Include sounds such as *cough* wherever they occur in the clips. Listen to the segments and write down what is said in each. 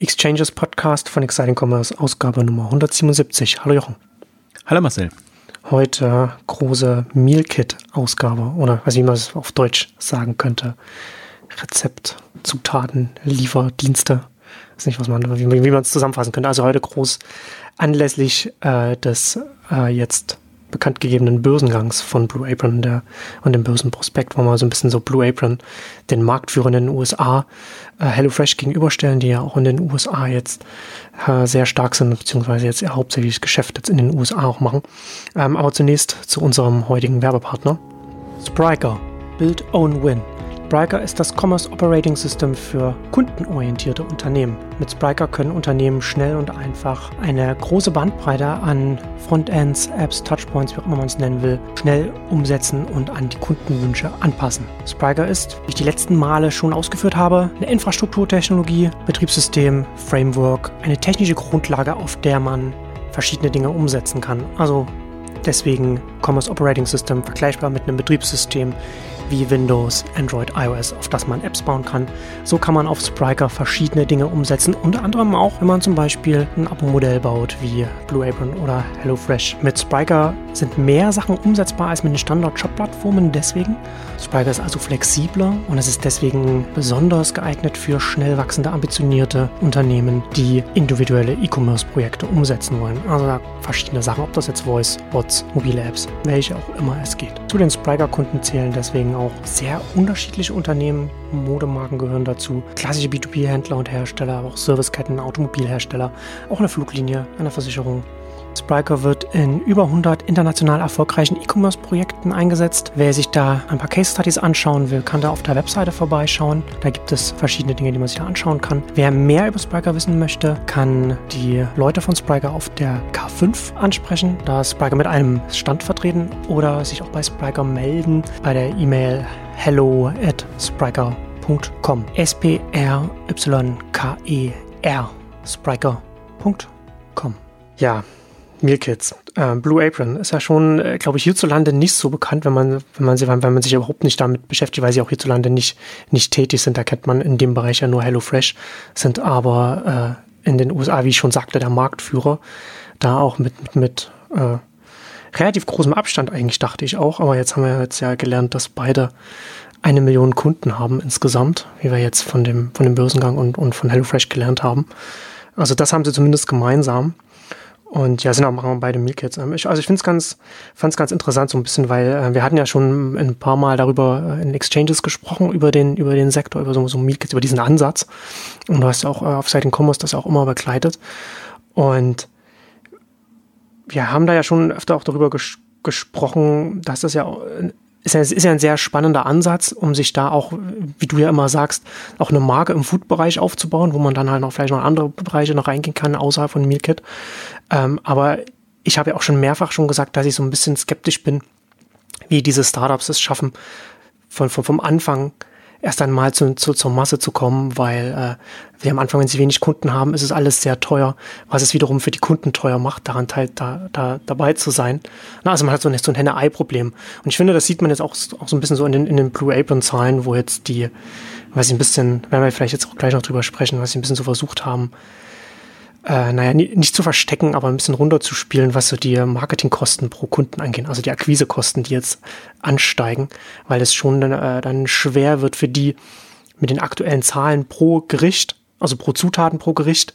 Exchanges Podcast von Exciting Commerce, Ausgabe Nummer 177. Hallo Jochen. Hallo Marcel. Heute große Meal Kit Ausgabe oder weiß ich, wie man es auf Deutsch sagen könnte. Rezept, Zutaten, Lieferdienste. Weiß nicht, was man, wie, wie man es zusammenfassen könnte. Also heute groß anlässlich äh, des äh, jetzt bekannt gegebenen Börsengangs von Blue Apron der, und dem Börsenprospekt, wo wir so ein bisschen so Blue Apron den Marktführer in den USA äh, HelloFresh gegenüberstellen, die ja auch in den USA jetzt äh, sehr stark sind, beziehungsweise jetzt ja hauptsächlich Geschäft jetzt in den USA auch machen. Ähm, aber zunächst zu unserem heutigen Werbepartner. Spriker. Build, Own, Win. Spryker ist das Commerce Operating System für kundenorientierte Unternehmen. Mit Spryker können Unternehmen schnell und einfach eine große Bandbreite an Frontends, Apps, Touchpoints, wie auch immer man es nennen will, schnell umsetzen und an die Kundenwünsche anpassen. Spryker ist, wie ich die letzten Male schon ausgeführt habe, eine Infrastrukturtechnologie, Betriebssystem, Framework, eine technische Grundlage, auf der man verschiedene Dinge umsetzen kann. Also deswegen Commerce Operating System vergleichbar mit einem Betriebssystem wie Windows, Android, iOS, auf das man Apps bauen kann. So kann man auf Spryker verschiedene Dinge umsetzen, unter anderem auch, wenn man zum Beispiel ein Abo-Modell baut wie Blue Apron oder HelloFresh. Mit Spryker sind mehr Sachen umsetzbar als mit den Standard-Shop-Plattformen deswegen. Spryker ist also flexibler und es ist deswegen besonders geeignet für schnell wachsende, ambitionierte Unternehmen, die individuelle E-Commerce-Projekte umsetzen wollen. Also verschiedene Sachen, ob das jetzt Voice, Bots, mobile Apps, welche auch immer es geht. Zu den Spryker-Kunden zählen deswegen auch sehr unterschiedliche Unternehmen. Modemarken gehören dazu. Klassische B2B-Händler und Hersteller, aber auch Serviceketten, Automobilhersteller, auch eine Fluglinie, eine Versicherung, Spryker wird in über 100 international erfolgreichen E-Commerce-Projekten eingesetzt. Wer sich da ein paar Case Studies anschauen will, kann da auf der Webseite vorbeischauen. Da gibt es verschiedene Dinge, die man sich da anschauen kann. Wer mehr über Spryker wissen möchte, kann die Leute von Spryker auf der K5 ansprechen. Da ist mit einem Stand vertreten oder sich auch bei Spryker melden bei der E-Mail hello at spryker.com. S-P-R-Y-K-E-R. Spryker.com. Ja, Meal Kits. Äh, Blue Apron ist ja schon, äh, glaube ich, hierzulande nicht so bekannt, wenn man, wenn man, wenn man sich überhaupt nicht damit beschäftigt, weil sie auch hierzulande nicht, nicht tätig sind. Da kennt man in dem Bereich ja nur HelloFresh, sind aber äh, in den USA, wie ich schon sagte, der Marktführer. Da auch mit, mit, mit äh, relativ großem Abstand eigentlich, dachte ich auch. Aber jetzt haben wir jetzt ja gelernt, dass beide eine Million Kunden haben insgesamt, wie wir jetzt von dem, von dem Börsengang und, und von HelloFresh gelernt haben. Also das haben sie zumindest gemeinsam. Und ja, sind auch machen beide Meal Kits. Ähm, also ich finde es ganz, fand es ganz interessant so ein bisschen, weil äh, wir hatten ja schon ein paar Mal darüber äh, in Exchanges gesprochen, über den, über den Sektor, über so, so Meal Kits, über diesen Ansatz. Und du hast auch äh, auf Seiten Commerce das auch immer begleitet. Und wir haben da ja schon öfter auch darüber ges gesprochen, dass das ja ist ja, ist ja ein sehr spannender Ansatz, um sich da auch, wie du ja immer sagst, auch eine Marke im Food-Bereich aufzubauen, wo man dann halt noch vielleicht noch andere Bereiche noch reingehen kann, außerhalb von Mealkit. Ähm, aber ich habe ja auch schon mehrfach schon gesagt, dass ich so ein bisschen skeptisch bin, wie diese Startups es schaffen, von, von, vom Anfang erst einmal zu, zu, zur Masse zu kommen, weil äh, wir am Anfang, wenn sie wenig Kunden haben, ist es alles sehr teuer, was es wiederum für die Kunden teuer macht, daran teil, da, da, dabei zu sein. Na, also man hat so ein, so ein Henne-Ei-Problem. Und ich finde, das sieht man jetzt auch, auch so ein bisschen so in den, in den Blue Apron-Zahlen, wo jetzt die, weiß ich ein bisschen, werden wir vielleicht jetzt auch gleich noch drüber sprechen, was sie ein bisschen so versucht haben, äh, naja, nicht zu verstecken, aber ein bisschen runterzuspielen, was so die Marketingkosten pro Kunden angehen, also die Akquisekosten, die jetzt ansteigen, weil es schon äh, dann schwer wird für die mit den aktuellen Zahlen pro Gericht, also pro Zutaten pro Gericht,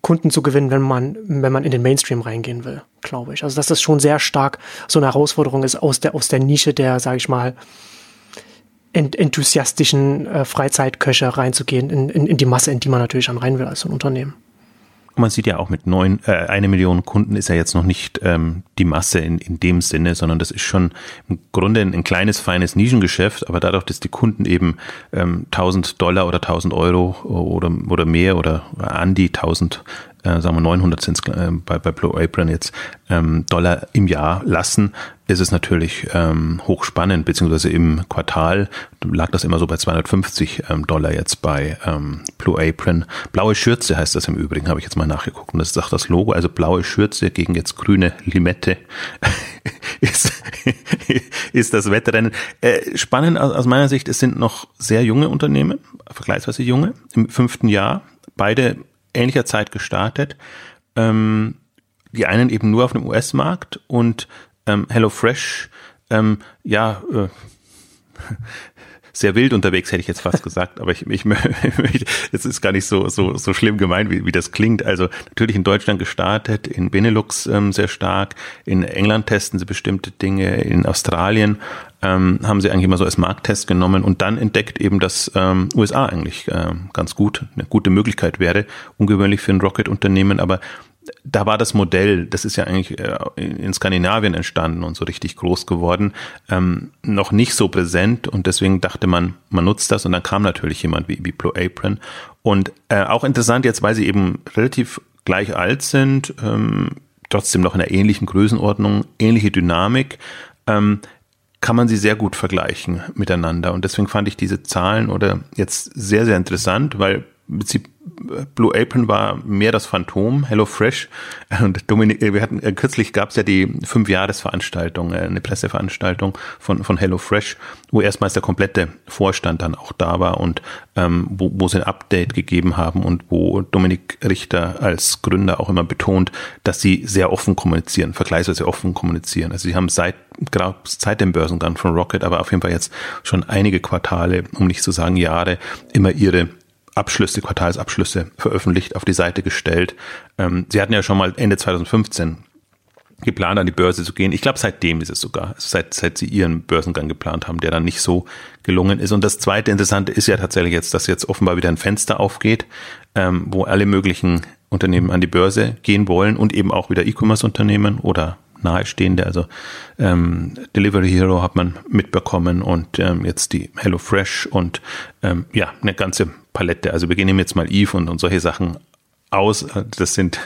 Kunden zu gewinnen, wenn man, wenn man in den Mainstream reingehen will, glaube ich. Also dass das schon sehr stark so eine Herausforderung ist aus der, aus der Nische der, sage ich mal, ent enthusiastischen äh, Freizeitköche reinzugehen, in, in, in die Masse, in die man natürlich dann rein will als ein Unternehmen man sieht ja auch mit neun, äh, eine Million Kunden ist ja jetzt noch nicht ähm, die Masse in, in dem Sinne, sondern das ist schon im Grunde ein, ein kleines, feines Nischengeschäft, aber dadurch, dass die Kunden eben ähm, 1000 Dollar oder 1000 Euro oder, oder mehr oder an die 1000 äh, sagen wir 900 sind äh, bei, bei Blue Apron jetzt, ähm, Dollar im Jahr lassen, ist es natürlich ähm, hochspannend, beziehungsweise im Quartal lag das immer so bei 250 ähm, Dollar jetzt bei ähm, Blue Apron. Blaue Schürze heißt das im Übrigen, habe ich jetzt mal nachgeguckt und das sagt das Logo, also blaue Schürze gegen jetzt grüne Limette *laughs* ist, ist das Wettrennen. Äh, spannend aus meiner Sicht, es sind noch sehr junge Unternehmen, vergleichsweise junge, im fünften Jahr, beide ähnlicher Zeit gestartet. Ähm, die einen eben nur auf dem US-Markt und ähm, HelloFresh, ähm, ja, äh, sehr wild unterwegs, hätte ich jetzt fast gesagt, aber ich, *laughs* ich es ist gar nicht so, so, so schlimm gemeint, wie, wie das klingt. Also natürlich in Deutschland gestartet, in Benelux ähm, sehr stark, in England testen sie bestimmte Dinge, in Australien ähm, haben sie eigentlich immer so als Markttest genommen und dann entdeckt eben, dass ähm, USA eigentlich ähm, ganz gut, eine gute Möglichkeit wäre, ungewöhnlich für ein Rocket-Unternehmen, aber da war das Modell, das ist ja eigentlich äh, in Skandinavien entstanden und so richtig groß geworden, ähm, noch nicht so präsent und deswegen dachte man, man nutzt das und dann kam natürlich jemand wie, wie Blue Apron. Und äh, auch interessant jetzt, weil sie eben relativ gleich alt sind, ähm, trotzdem noch in einer ähnlichen Größenordnung, ähnliche Dynamik, ähm, kann man sie sehr gut vergleichen miteinander. Und deswegen fand ich diese Zahlen oder jetzt sehr, sehr interessant, weil Prinzip Blue Apron war mehr das Phantom, Hello Fresh. *laughs* Und Dominik, wir hatten äh, kürzlich gab es ja die Fünfjahresveranstaltung, äh, eine Presseveranstaltung von von Hello Fresh, wo erstmals der komplette Vorstand dann auch da war und ähm, wo, wo sie ein Update gegeben haben und wo Dominik Richter als Gründer auch immer betont, dass sie sehr offen kommunizieren, vergleichsweise offen kommunizieren. Also sie haben seit seit dem Börsengang von Rocket, aber auf jeden Fall jetzt schon einige Quartale, um nicht zu sagen Jahre, immer ihre Abschlüsse, Quartalsabschlüsse veröffentlicht, auf die Seite gestellt. Ähm, sie hatten ja schon mal Ende 2015 geplant, an die Börse zu gehen. Ich glaube, seitdem ist es sogar, also seit, seit sie ihren Börsengang geplant haben, der dann nicht so gelungen ist. Und das zweite Interessante ist ja tatsächlich jetzt, dass jetzt offenbar wieder ein Fenster aufgeht, ähm, wo alle möglichen Unternehmen an die Börse gehen wollen und eben auch wieder E-Commerce-Unternehmen oder nahestehende, also ähm, Delivery Hero hat man mitbekommen und ähm, jetzt die HelloFresh und ähm, ja, eine ganze Palette. Also wir gehen jetzt mal Eve und, und solche Sachen aus. Das sind,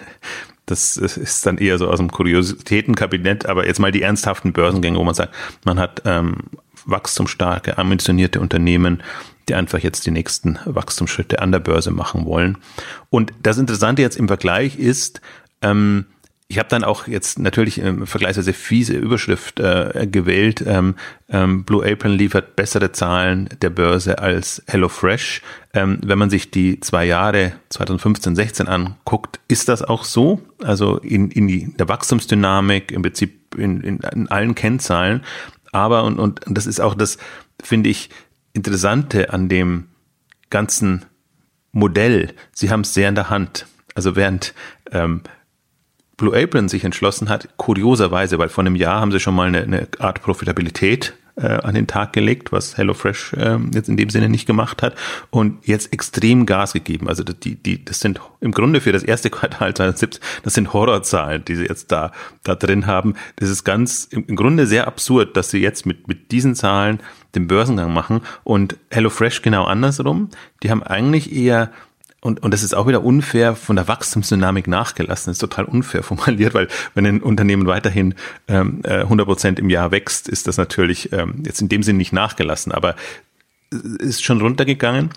das ist dann eher so aus dem Kuriositätenkabinett, aber jetzt mal die ernsthaften Börsengänge, wo man sagt, man hat ähm, wachstumsstarke, ambitionierte Unternehmen, die einfach jetzt die nächsten Wachstumsschritte an der Börse machen wollen. Und das Interessante jetzt im Vergleich ist, ähm, ich habe dann auch jetzt natürlich ähm, vergleichsweise fiese Überschrift äh, gewählt. Ähm, ähm, Blue Apron liefert bessere Zahlen der Börse als HelloFresh. Ähm, wenn man sich die zwei Jahre 2015, 16 anguckt, ist das auch so? Also in, in die, der Wachstumsdynamik, im Prinzip in, in, in allen Kennzahlen. Aber, und, und das ist auch das, finde ich, Interessante an dem ganzen Modell. Sie haben es sehr in der Hand. Also während ähm, Blue Apron sich entschlossen hat, kurioserweise, weil vor einem Jahr haben sie schon mal eine, eine Art Profitabilität äh, an den Tag gelegt, was HelloFresh äh, jetzt in dem Sinne nicht gemacht hat und jetzt extrem Gas gegeben. Also die, die, das sind im Grunde für das erste Quartal *laughs* 2017, das sind Horrorzahlen, die sie jetzt da, da drin haben. Das ist ganz im, Grunde sehr absurd, dass sie jetzt mit, mit diesen Zahlen den Börsengang machen und HelloFresh genau andersrum. Die haben eigentlich eher und, und das ist auch wieder unfair von der Wachstumsdynamik nachgelassen. Das ist total unfair *laughs* formuliert, weil wenn ein Unternehmen weiterhin ähm, 100 äh, Prozent im Jahr wächst, ist das natürlich ähm, jetzt in dem Sinn nicht nachgelassen, aber ist schon runtergegangen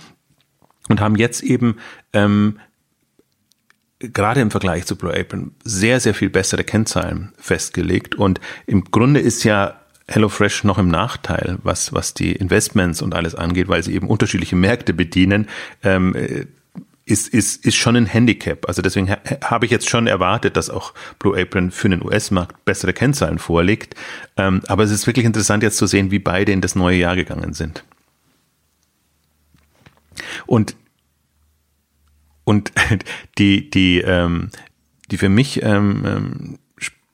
und haben jetzt eben ähm, gerade im Vergleich zu Blue Apron sehr, sehr viel bessere Kennzahlen festgelegt. Und im Grunde ist ja HelloFresh noch im Nachteil, was, was die Investments und alles angeht, weil sie eben unterschiedliche Märkte bedienen. Ähm, ist, ist, ist schon ein Handicap. Also deswegen ha habe ich jetzt schon erwartet, dass auch Blue Apron für den US-Markt bessere Kennzahlen vorlegt. Ähm, aber es ist wirklich interessant jetzt zu sehen, wie beide in das neue Jahr gegangen sind. Und und *laughs* die die ähm, die für mich ähm, ähm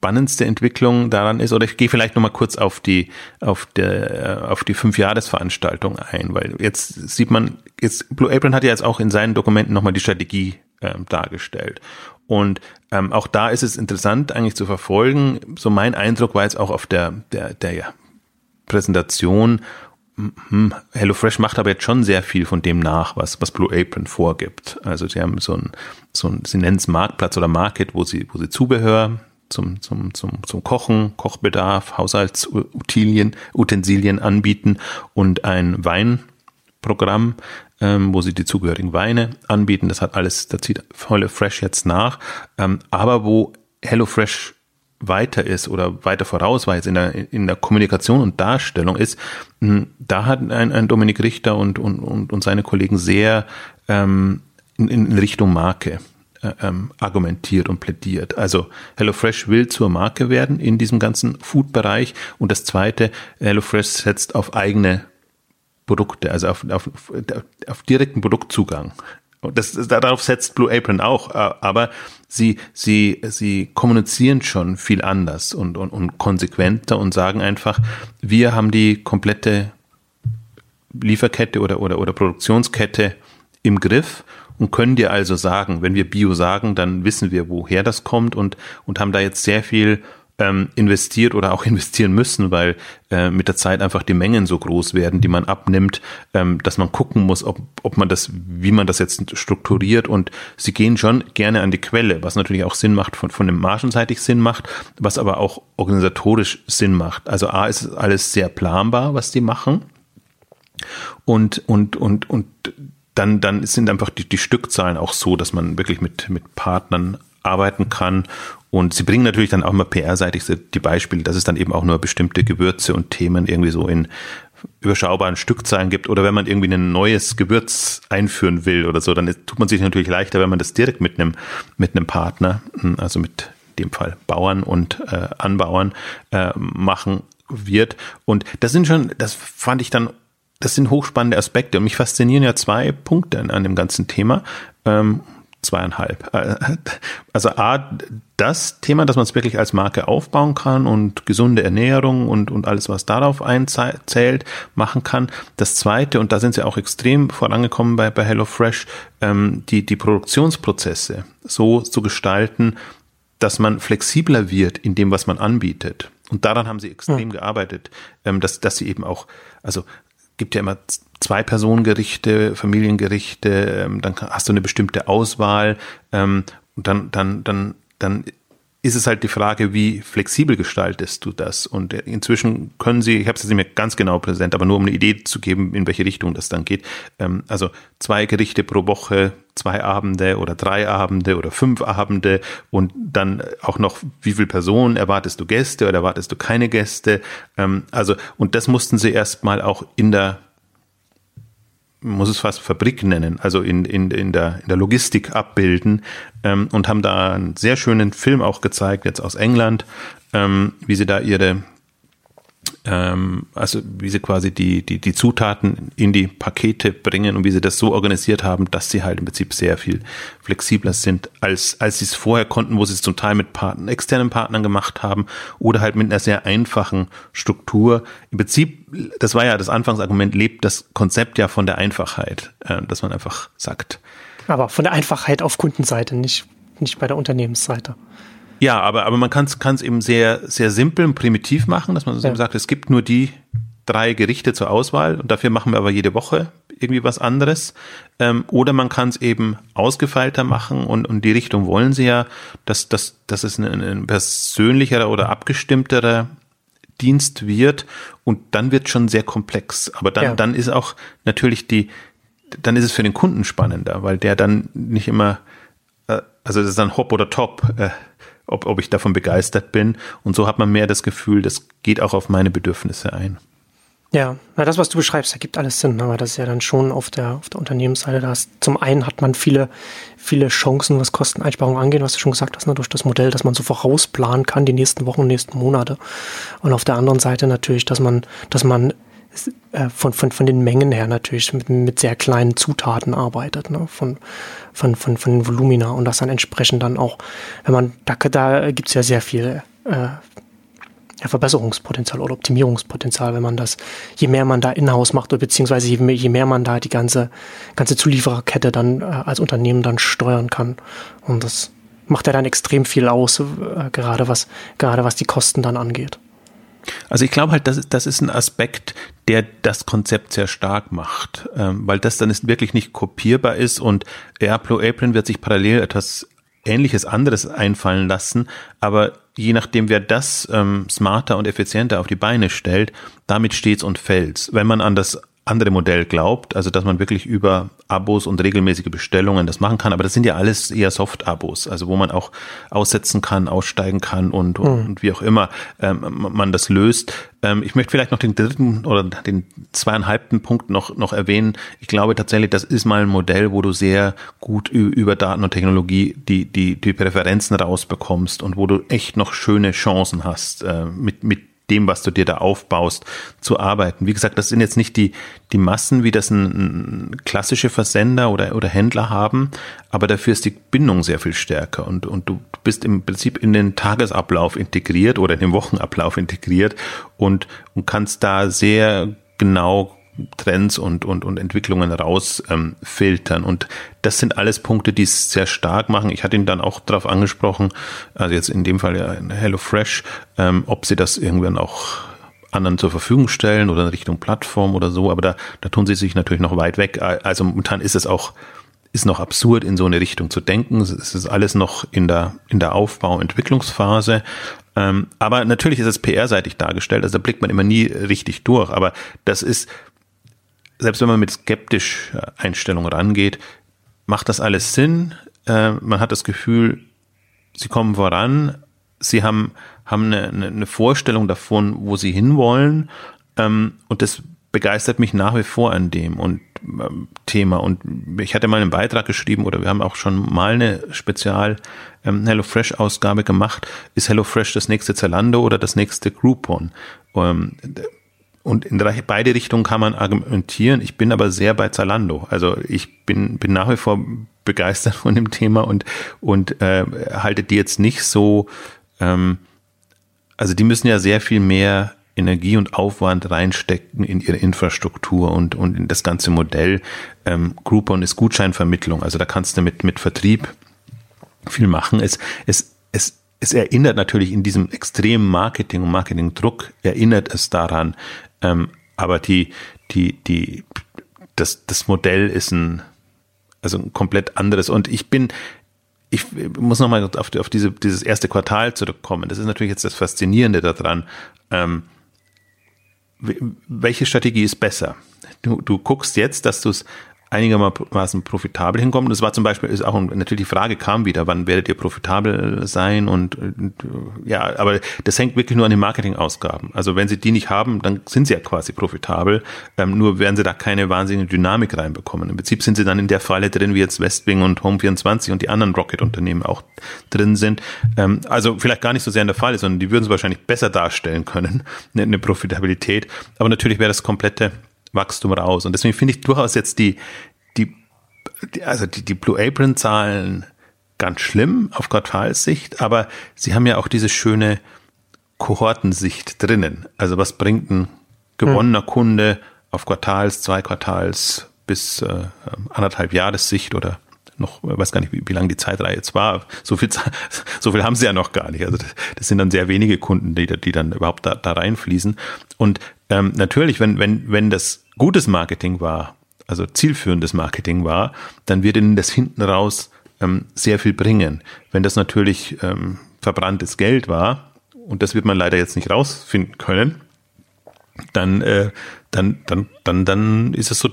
spannendste Entwicklung daran ist, oder ich gehe vielleicht nochmal kurz auf die, auf der, auf die Fünfjahresveranstaltung ein, weil jetzt sieht man, jetzt, Blue Apron hat ja jetzt auch in seinen Dokumenten nochmal die Strategie ähm, dargestellt. Und ähm, auch da ist es interessant eigentlich zu verfolgen. So mein Eindruck war jetzt auch auf der, der, der ja, Präsentation, hm, HelloFresh macht aber jetzt schon sehr viel von dem nach, was, was Blue Apron vorgibt. Also sie haben so ein, so ein, sie nennen es Marktplatz oder Market, wo sie, wo sie Zubehör zum, zum, zum, zum Kochen, Kochbedarf, Haushaltsutensilien Utensilien anbieten und ein Weinprogramm, ähm, wo sie die zugehörigen Weine anbieten. Das hat alles, da zieht HelloFresh jetzt nach. Ähm, aber wo HelloFresh weiter ist oder weiter voraus war jetzt in der, in der Kommunikation und Darstellung ist, hm, da hat ein, ein Dominik Richter und, und, und, und seine Kollegen sehr ähm, in, in Richtung Marke ähm, argumentiert und plädiert. Also HelloFresh will zur Marke werden in diesem ganzen Food-Bereich. Und das Zweite, HelloFresh setzt auf eigene Produkte, also auf, auf, auf direkten Produktzugang. Und das, darauf setzt Blue Apron auch, äh, aber sie, sie, sie kommunizieren schon viel anders und, und, und konsequenter und sagen einfach, wir haben die komplette Lieferkette oder, oder, oder Produktionskette im Griff und können dir also sagen, wenn wir Bio sagen, dann wissen wir, woher das kommt und, und haben da jetzt sehr viel ähm, investiert oder auch *laughs* investieren müssen, weil äh, mit der Zeit einfach die Mengen so groß werden, die man abnimmt, ähm, dass man gucken muss, ob, ob man das, wie man das jetzt strukturiert und sie gehen schon gerne an die Quelle, was natürlich auch Sinn macht, von, von dem margenseitig Sinn macht, was aber auch organisatorisch Sinn macht. Also A ist alles sehr planbar, was die machen und, und, und, und dann, dann sind einfach die, die Stückzahlen auch so, dass man wirklich mit, mit Partnern arbeiten kann. Und sie bringen natürlich dann auch mal PR-seitig die Beispiele, dass es dann eben auch nur bestimmte Gewürze und Themen irgendwie so in überschaubaren Stückzahlen gibt oder wenn man irgendwie ein neues Gewürz einführen will oder so, dann tut man sich natürlich leichter, wenn man das direkt mit einem mit einem Partner, hm, also mit dem Fall Bauern und äh, Anbauern äh, machen wird. Und das sind schon, das fand ich dann das sind hochspannende Aspekte und mich faszinieren ja zwei Punkte an, an dem ganzen Thema. Ähm, zweieinhalb. Also A, das Thema, dass man es wirklich als Marke aufbauen kann und gesunde Ernährung und, und alles, was darauf einzählt, machen kann. Das zweite, und da sind sie auch extrem vorangekommen bei, bei HelloFresh, ähm, die, die Produktionsprozesse so zu gestalten, dass man flexibler wird in dem, was man anbietet. Und daran haben sie extrem hm. gearbeitet, ähm, dass, dass sie eben auch, also gibt ja immer zwei Personengerichte, Familiengerichte, ähm, dann hast du eine bestimmte Auswahl ähm, und dann, dann, dann, dann ist es halt die Frage, wie flexibel gestaltest du das? Und inzwischen können sie, ich habe es jetzt nicht mehr ganz genau präsent, aber nur um eine Idee zu geben, in welche Richtung das dann geht. Ähm, also zwei Gerichte pro Woche, zwei Abende oder drei Abende oder fünf Abende und dann auch noch, wie viele Personen erwartest du Gäste oder erwartest du keine Gäste? Ähm, also, und das mussten sie erstmal auch in der muss es fast Fabrik nennen, also in, in, in, der, in der Logistik abbilden ähm, und haben da einen sehr schönen Film auch gezeigt, jetzt aus England, ähm, wie sie da ihre ähm, also wie sie quasi die, die, die Zutaten in die Pakete bringen und wie sie das so organisiert haben, dass sie halt im Prinzip sehr viel flexibler sind, als, als sie es vorher konnten, wo sie es zum Teil mit Partnern, externen Partnern gemacht haben oder halt mit einer sehr einfachen Struktur. Im Prinzip, das war ja das Anfangsargument, lebt das Konzept ja von der Einfachheit, äh, dass man einfach sagt. Aber von der Einfachheit auf Kundenseite, nicht, nicht bei der Unternehmensseite. Ja, aber, aber man kann es eben sehr, sehr simpel und primitiv machen, dass man ja. sagt, es gibt nur die drei Gerichte zur Auswahl und dafür machen wir aber jede Woche irgendwie was anderes. Ähm, oder man kann es eben ausgefeilter machen und, und die Richtung wollen sie ja, dass, dass, dass es ein, ein persönlicherer oder abgestimmterer Dienst wird und dann wird schon sehr komplex. Aber dann, ja. dann ist auch natürlich die, dann ist es für den Kunden spannender, weil der dann nicht immer, äh, also das ist dann Hop oder Top. Äh, ob, ob ich davon begeistert bin. Und so hat man mehr das Gefühl, das geht auch auf meine Bedürfnisse ein. Ja, na das, was du beschreibst, ergibt alles Sinn, aber das ist ja dann schon auf der, auf der Unternehmensseite. Da hast, zum einen hat man viele, viele Chancen, was Kosteneinsparungen angeht, was du schon gesagt hast, ne, durch das Modell, dass man so vorausplanen kann, die nächsten Wochen, nächsten Monate. Und auf der anderen Seite natürlich, dass man, dass man von, von, von den Mengen her natürlich mit, mit sehr kleinen Zutaten arbeitet, ne? von, von, von, von den Volumina und das dann entsprechend dann auch, wenn man, da, da gibt es ja sehr viel äh, Verbesserungspotenzial oder Optimierungspotenzial, wenn man das, je mehr man da in-house macht, oder beziehungsweise je mehr, je mehr man da die ganze, ganze Zuliefererkette dann äh, als Unternehmen dann steuern kann. Und das macht ja dann extrem viel aus, äh, gerade was, gerade was die Kosten dann angeht. Also ich glaube halt, das ist, das ist ein Aspekt, der das Konzept sehr stark macht, ähm, weil das dann ist wirklich nicht kopierbar ist und Blue Apron wird sich parallel etwas Ähnliches anderes einfallen lassen, aber je nachdem, wer das ähm, smarter und effizienter auf die Beine stellt, damit steht's und fällt's. Wenn man an das andere Modell glaubt, also dass man wirklich über Abos und regelmäßige Bestellungen das machen kann. Aber das sind ja alles eher Soft-Abos, also wo man auch aussetzen kann, aussteigen kann und, mhm. und wie auch immer ähm, man das löst. Ähm, ich möchte vielleicht noch den dritten oder den zweieinhalbten Punkt noch, noch erwähnen. Ich glaube tatsächlich, das ist mal ein Modell, wo du sehr gut über Daten und Technologie die, die, die Präferenzen rausbekommst und wo du echt noch schöne Chancen hast, äh, mit, mit dem, was du dir da aufbaust, zu arbeiten. Wie gesagt, das sind jetzt nicht die, die Massen, wie das ein, ein klassische Versender oder, oder Händler haben, aber dafür ist die Bindung sehr viel stärker und, und du bist im Prinzip in den Tagesablauf integriert oder in den Wochenablauf integriert und, und kannst da sehr genau Trends und, und, und Entwicklungen rausfiltern. Ähm, und das sind alles Punkte, die es sehr stark machen. Ich hatte ihn dann auch darauf angesprochen, also jetzt in dem Fall ja HelloFresh, ähm, ob sie das irgendwann auch anderen zur Verfügung stellen oder in Richtung Plattform oder so, aber da, da tun sie sich natürlich noch weit weg. Also momentan ist es auch, ist noch absurd, in so eine Richtung zu denken. Es ist alles noch in der, in der Aufbau-, Entwicklungsphase. Ähm, aber natürlich ist es PR-seitig dargestellt, also da blickt man immer nie richtig durch. Aber das ist, selbst wenn man mit skeptisch äh, Einstellung rangeht, macht das alles Sinn. Äh, man hat das Gefühl, sie kommen voran, sie haben, haben eine, eine Vorstellung davon, wo sie hinwollen. Ähm, und das begeistert mich nach wie vor an dem und ähm, Thema. Und ich hatte mal einen Beitrag geschrieben oder wir haben auch schon mal eine Spezial ähm, HelloFresh Ausgabe gemacht. Ist HelloFresh das nächste Zalando oder das nächste Groupon? Ähm, und in beide Richtungen kann man argumentieren. Ich bin aber sehr bei Zalando. Also ich bin, bin nach wie vor begeistert von dem Thema und, und äh, halte die jetzt nicht so, ähm, also die müssen ja sehr viel mehr Energie und Aufwand reinstecken in ihre Infrastruktur und, und in das ganze Modell. Ähm, Groupon ist Gutscheinvermittlung, also da kannst du mit, mit Vertrieb viel machen. Es, es, es, es erinnert natürlich in diesem extremen Marketing und Marketingdruck, erinnert es daran, ähm, aber die, die, die, das, das Modell ist ein, also ein komplett anderes. Und ich bin, ich muss nochmal auf, auf diese, dieses erste Quartal zurückkommen. Das ist natürlich jetzt das Faszinierende daran. Ähm, welche Strategie ist besser? Du, du guckst jetzt, dass du es einigermaßen profitabel hinkommen. Das war zum Beispiel, ist auch natürlich die Frage kam wieder, wann werdet ihr profitabel sein und, und ja, aber das hängt wirklich nur an den Marketingausgaben. Also wenn sie die nicht haben, dann sind sie ja quasi profitabel. Ähm, nur werden sie da keine wahnsinnige Dynamik reinbekommen. Im Prinzip sind sie dann in der Falle drin, wie jetzt Westwing und Home24 und die anderen Rocket-Unternehmen auch drin sind. Ähm, also vielleicht gar nicht so sehr in der Falle, sondern die würden es wahrscheinlich besser darstellen können, *laughs* eine, eine Profitabilität. Aber natürlich wäre das komplette Wachstum raus. Und deswegen finde ich durchaus jetzt die, die, die also die, die Blue Apron Zahlen ganz schlimm auf Quartalssicht, aber sie haben ja auch diese schöne Kohortensicht drinnen. Also was bringt ein gewonnener hm. Kunde auf Quartals, zwei Quartals bis äh, anderthalb Jahressicht oder noch, weiß gar nicht, wie, wie lange die Zeitreihe jetzt war. So viel, *laughs* so viel haben sie ja noch gar nicht. Also das, das sind dann sehr wenige Kunden, die, die dann überhaupt da, da reinfließen. Und ähm, natürlich, wenn, wenn, wenn das gutes Marketing war, also zielführendes Marketing war, dann wird ihnen das hinten raus ähm, sehr viel bringen. Wenn das natürlich ähm, verbranntes Geld war, und das wird man leider jetzt nicht rausfinden können, dann, äh, dann, dann, dann, dann ist es so,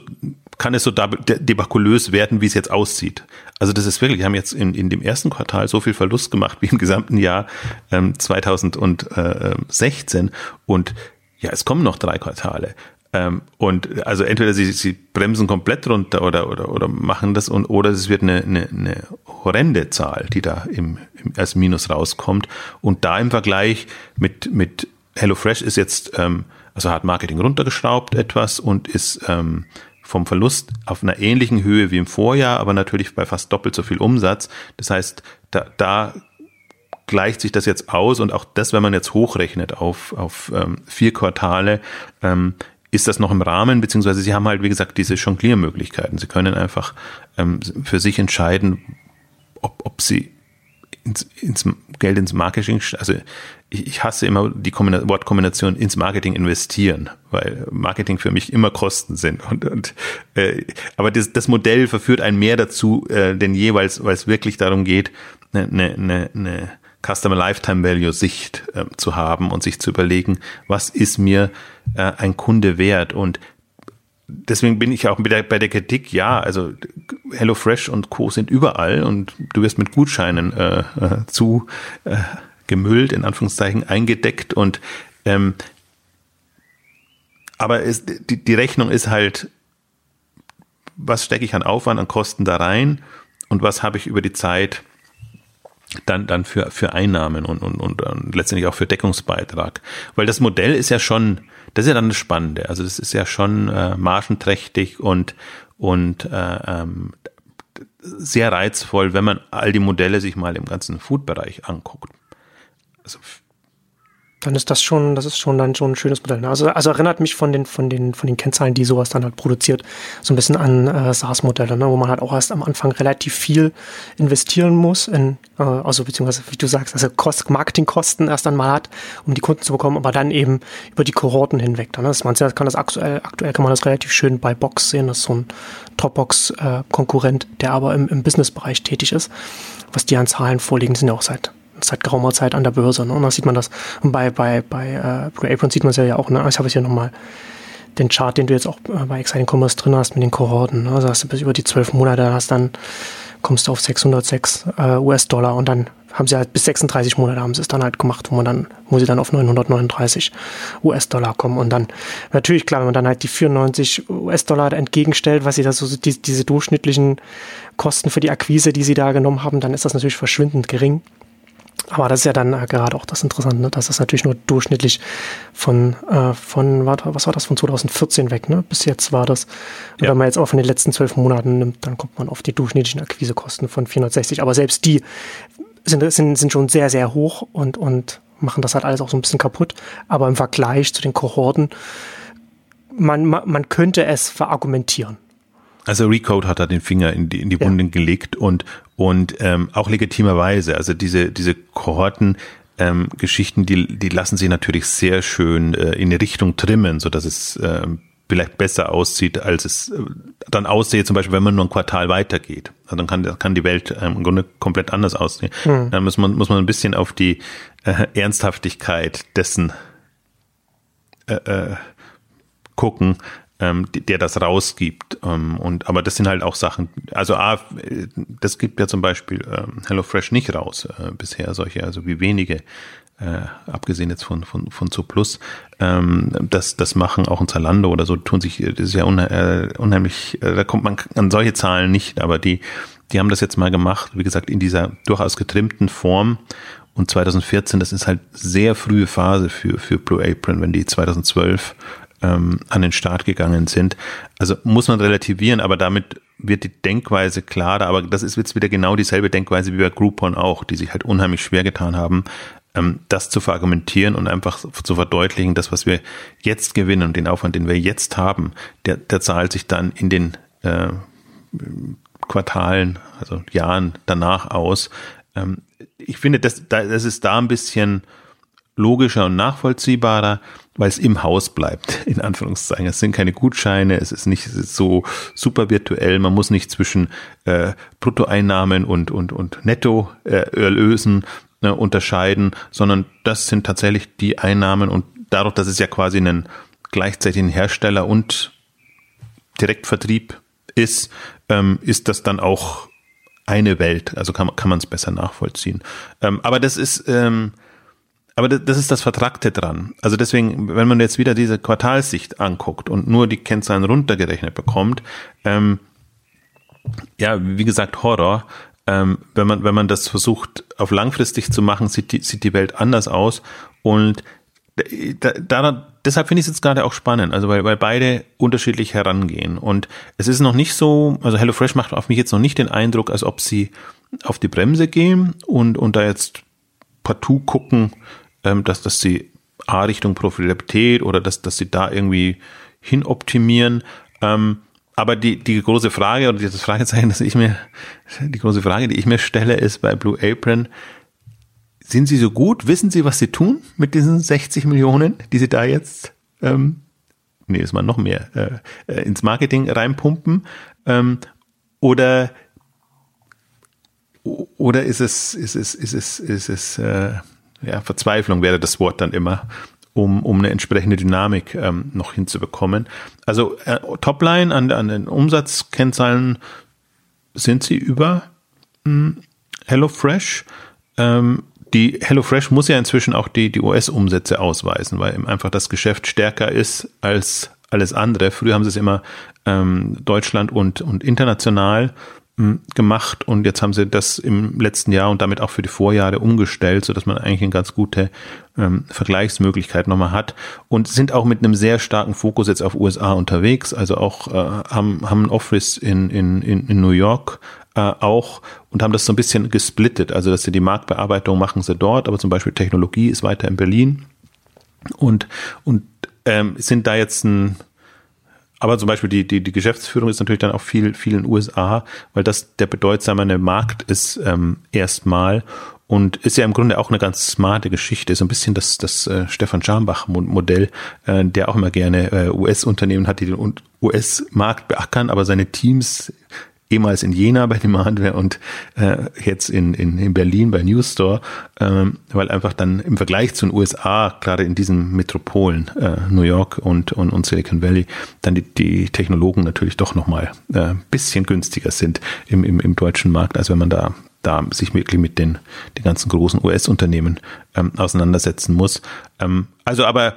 kann es so debakulös werden, wie es jetzt aussieht. Also das ist wirklich, wir haben jetzt in, in dem ersten Quartal so viel Verlust gemacht wie im gesamten Jahr ähm, 2016 und ja, es kommen noch drei Quartale. Ähm, und also entweder sie, sie bremsen komplett runter oder, oder, oder machen das und oder es wird eine, eine, eine horrende Zahl, die da im, im, als Minus rauskommt. Und da im Vergleich mit, mit HelloFresh ist jetzt, ähm, also hat Marketing runtergeschraubt etwas und ist ähm, vom Verlust auf einer ähnlichen Höhe wie im Vorjahr, aber natürlich bei fast doppelt so viel Umsatz. Das heißt, da, da gleicht sich das jetzt aus und auch das, wenn man jetzt hochrechnet auf, auf ähm, vier Quartale, ähm, ist das noch im Rahmen, beziehungsweise sie haben halt, wie gesagt, diese Jongliermöglichkeiten. Sie können einfach ähm, für sich entscheiden, ob, ob sie ins, ins Geld ins Marketing, also ich, ich hasse immer die Wortkombination ins Marketing investieren, weil Marketing für mich immer Kosten sind. Und, und äh, aber das, das Modell verführt einen mehr dazu, äh, denn jeweils, weil es wirklich darum geht, eine, eine, eine Customer Lifetime Value Sicht äh, zu haben und sich zu überlegen, was ist mir äh, ein Kunde wert und deswegen bin ich auch bei der, bei der Kritik, ja, also HelloFresh und Co. sind überall und du wirst mit Gutscheinen äh, äh, zu äh, gemüllt, in Anführungszeichen, eingedeckt und ähm, aber es, die, die Rechnung ist halt, was stecke ich an Aufwand, an Kosten da rein und was habe ich über die Zeit dann, dann für, für Einnahmen und, und, und, und letztendlich auch für Deckungsbeitrag. Weil das Modell ist ja schon, das ist ja dann das Spannende. Also das ist ja schon äh, margenträchtig und, und äh, ähm, sehr reizvoll, wenn man all die Modelle sich mal im ganzen Food-Bereich anguckt. Also dann ist das schon, das ist schon dann schon ein schönes Modell. Ne? Also, also erinnert mich von den, von den, von den Kennzahlen, die sowas dann halt produziert, so ein bisschen an äh, SaaS-Modelle, ne? wo man halt auch erst am Anfang relativ viel investieren muss, in, äh, also beziehungsweise, wie du sagst, also Kost, Marketingkosten erst einmal hat, um die Kunden zu bekommen, aber dann eben über die Kohorten hinweg. Dann, ne? das, man kann das aktuell, aktuell kann man das relativ schön bei Box sehen, das ist so ein Dropbox-Konkurrent, äh, der aber im, im Business-Bereich tätig ist. Was die an Zahlen vorliegen, sind ja auch seit seit geraumer Zeit an der Börse. Ne? Und da sieht man das. Und bei, bei, bei äh, Blue Apron sieht man es ja auch. Ne? Ich habe jetzt hier nochmal den Chart, den du jetzt auch äh, bei Exciting Commerce drin hast mit den Kohorten. Ne? Also hast du bis über die zwölf Monate hast, dann kommst du auf 606 äh, US-Dollar und dann haben sie halt bis 36 Monate haben sie es dann halt gemacht, wo man dann, wo sie dann auf 939 US-Dollar kommen und dann natürlich klar, wenn man dann halt die 94 US-Dollar entgegenstellt, was sie da so die, diese durchschnittlichen Kosten für die Akquise, die sie da genommen haben, dann ist das natürlich verschwindend gering. Aber das ist ja dann äh, gerade auch das Interessante, ne? dass das natürlich nur durchschnittlich von, äh, von was war das, von 2014 weg, ne? Bis jetzt war das. Ja. Wenn man jetzt auch von den letzten zwölf Monaten nimmt, dann kommt man auf die durchschnittlichen Akquisekosten von 460. Aber selbst die sind, sind, sind schon sehr, sehr hoch und, und machen das halt alles auch so ein bisschen kaputt. Aber im Vergleich zu den Kohorten, man, man, man könnte es verargumentieren. Also Recode hat da den Finger in die, in die Wunden ja. gelegt und, und ähm, auch legitimerweise. Also diese, diese Kohorten, ähm, Geschichten, die, die lassen sich natürlich sehr schön äh, in eine Richtung trimmen, so dass es äh, vielleicht besser aussieht, als es äh, dann aussehe, zum Beispiel, wenn man nur ein Quartal weitergeht. Also dann kann, kann die Welt ähm, im Grunde komplett anders aussehen. Mhm. Dann muss man, muss man ein bisschen auf die äh, Ernsthaftigkeit dessen äh, äh, gucken, ähm, der das rausgibt. Ähm, und aber das sind halt auch Sachen. Also A, das gibt ja zum Beispiel ähm, HelloFresh nicht raus äh, bisher solche, also wie wenige. Äh, abgesehen jetzt von von von Zooplus, ähm, das das machen auch ein Zalando oder so tun sich das ist ja unhe äh, unheimlich äh, da kommt man an solche Zahlen nicht aber die die haben das jetzt mal gemacht wie gesagt in dieser durchaus getrimmten Form und 2014 das ist halt sehr frühe Phase für für Blue Apron wenn die 2012 ähm, an den Start gegangen sind. Also muss man relativieren, aber damit wird die Denkweise klarer. Aber das ist jetzt wieder genau dieselbe Denkweise wie bei Groupon auch, die sich halt unheimlich schwer getan haben, ähm, das zu verargumentieren und einfach zu verdeutlichen, das, was wir jetzt gewinnen und den Aufwand, den wir jetzt haben, der, der zahlt sich dann in den äh, Quartalen, also Jahren danach aus. Ähm, ich finde, das, das ist da ein bisschen logischer und nachvollziehbarer weil es im Haus bleibt, *laughs* in Anführungszeichen. Es sind keine Gutscheine, es ist nicht so super virtuell, man muss nicht zwischen äh, Bruttoeinnahmen und, und, und Nettoerlösen äh, unterscheiden, sondern das sind tatsächlich die Einnahmen und dadurch, dass es ja quasi einen gleichzeitigen Hersteller und Direktvertrieb ist, ähm, ist das dann auch eine Welt, also kann, kann man es besser nachvollziehen. Ähm, aber das ist, ähm, aber das ist das Vertragte dran. Also deswegen, wenn man jetzt wieder diese Quartalssicht anguckt und nur die Kennzahlen runtergerechnet bekommt, ähm, ja, wie gesagt, Horror. Ähm, wenn man, wenn man das versucht, auf langfristig zu machen, sieht die, sieht die Welt anders aus. Und da, da, deshalb finde ich es jetzt gerade auch spannend, also weil, weil beide unterschiedlich herangehen. Und es ist noch nicht so, also HelloFresh macht auf mich jetzt noch nicht den Eindruck, als ob sie auf die Bremse gehen und, und da jetzt partout gucken, ähm, dass, dass sie A Richtung Profitabilität oder dass, dass sie da irgendwie hin optimieren. Ähm, aber die, die große Frage oder dieses Fragezeichen, das ich mir, die große Frage, die ich mir stelle, ist bei Blue Apron, sind sie so gut? Wissen sie, was sie tun mit diesen 60 Millionen, die sie da jetzt, ähm, nee, ist mal noch mehr, äh, äh, ins Marketing reinpumpen? Ähm, oder, oder ist es, ist es, ist es, ist es, äh, ja, Verzweiflung wäre das Wort dann immer. um, um eine entsprechende Dynamik ähm, noch hinzubekommen. Also äh, Topline an, an den Umsatzkennzahlen sind sie über mh, hm, HelloFresh. Ähm, die HelloFresh muss ja inzwischen auch die, die US-Umsätze ausweisen, weil einfach das Geschäft stärker ist als alles andere. Früher haben sie es immer ähm, Deutschland und, und international ähm, gemacht und jetzt haben sie das im letzten Jahr und damit auch für die Vorjahre umgestellt, so dass man eigentlich eine ganz gute ähm, Vergleichsmöglichkeit nochmal hat und sind auch mit einem sehr starken Fokus jetzt auf USA unterwegs, also auch äh, haben, haben ein Office in, in, in, in New York äh, auch und haben das so ein bisschen gesplittet, also dass sie die Marktbearbeitung machen sie dort, aber zum Beispiel Technologie ist weiter in Berlin und, und ähm, sind da jetzt ein aber zum Beispiel die, die, die Geschäftsführung ist natürlich dann auch viel, viel in den USA, weil das der bedeutsamere Markt ist ähm, erstmal und ist ja im Grunde auch eine ganz smarte Geschichte, so ein bisschen das, das äh, Stefan Schambach-Modell, äh, der auch immer gerne äh, US-Unternehmen hat, die den US-Markt beackern, aber seine Teams ehemals in Jena bei dem Hardware und äh, jetzt in, in, in Berlin bei News Store, ähm, weil einfach dann im Vergleich zu den USA, gerade in diesen Metropolen, äh, New York und, und, und Silicon Valley, dann die, die Technologen natürlich doch nochmal äh, bisschen günstiger sind im, im, im deutschen Markt, als wenn man da da sich wirklich mit den, den ganzen großen US-Unternehmen ähm, auseinandersetzen muss. Ähm, also aber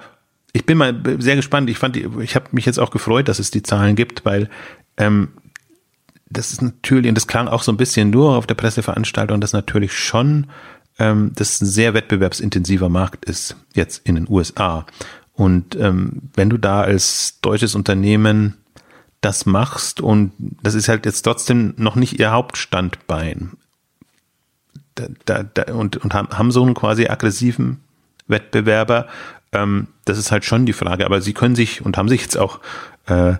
ich bin mal sehr gespannt. Ich fand, ich habe mich jetzt auch gefreut, dass es die Zahlen gibt, weil ähm, das ist natürlich, und das klang auch so ein bisschen nur auf der Presseveranstaltung, dass natürlich schon ähm, das ein sehr wettbewerbsintensiver Markt ist, jetzt in den USA. Und ähm, wenn du da als deutsches Unternehmen das machst und das ist halt jetzt trotzdem noch nicht ihr Hauptstandbein da, da, da, und, und haben, so einen quasi aggressiven Wettbewerber, ähm, das ist halt schon die Frage. Aber sie können sich und haben sich jetzt auch äh,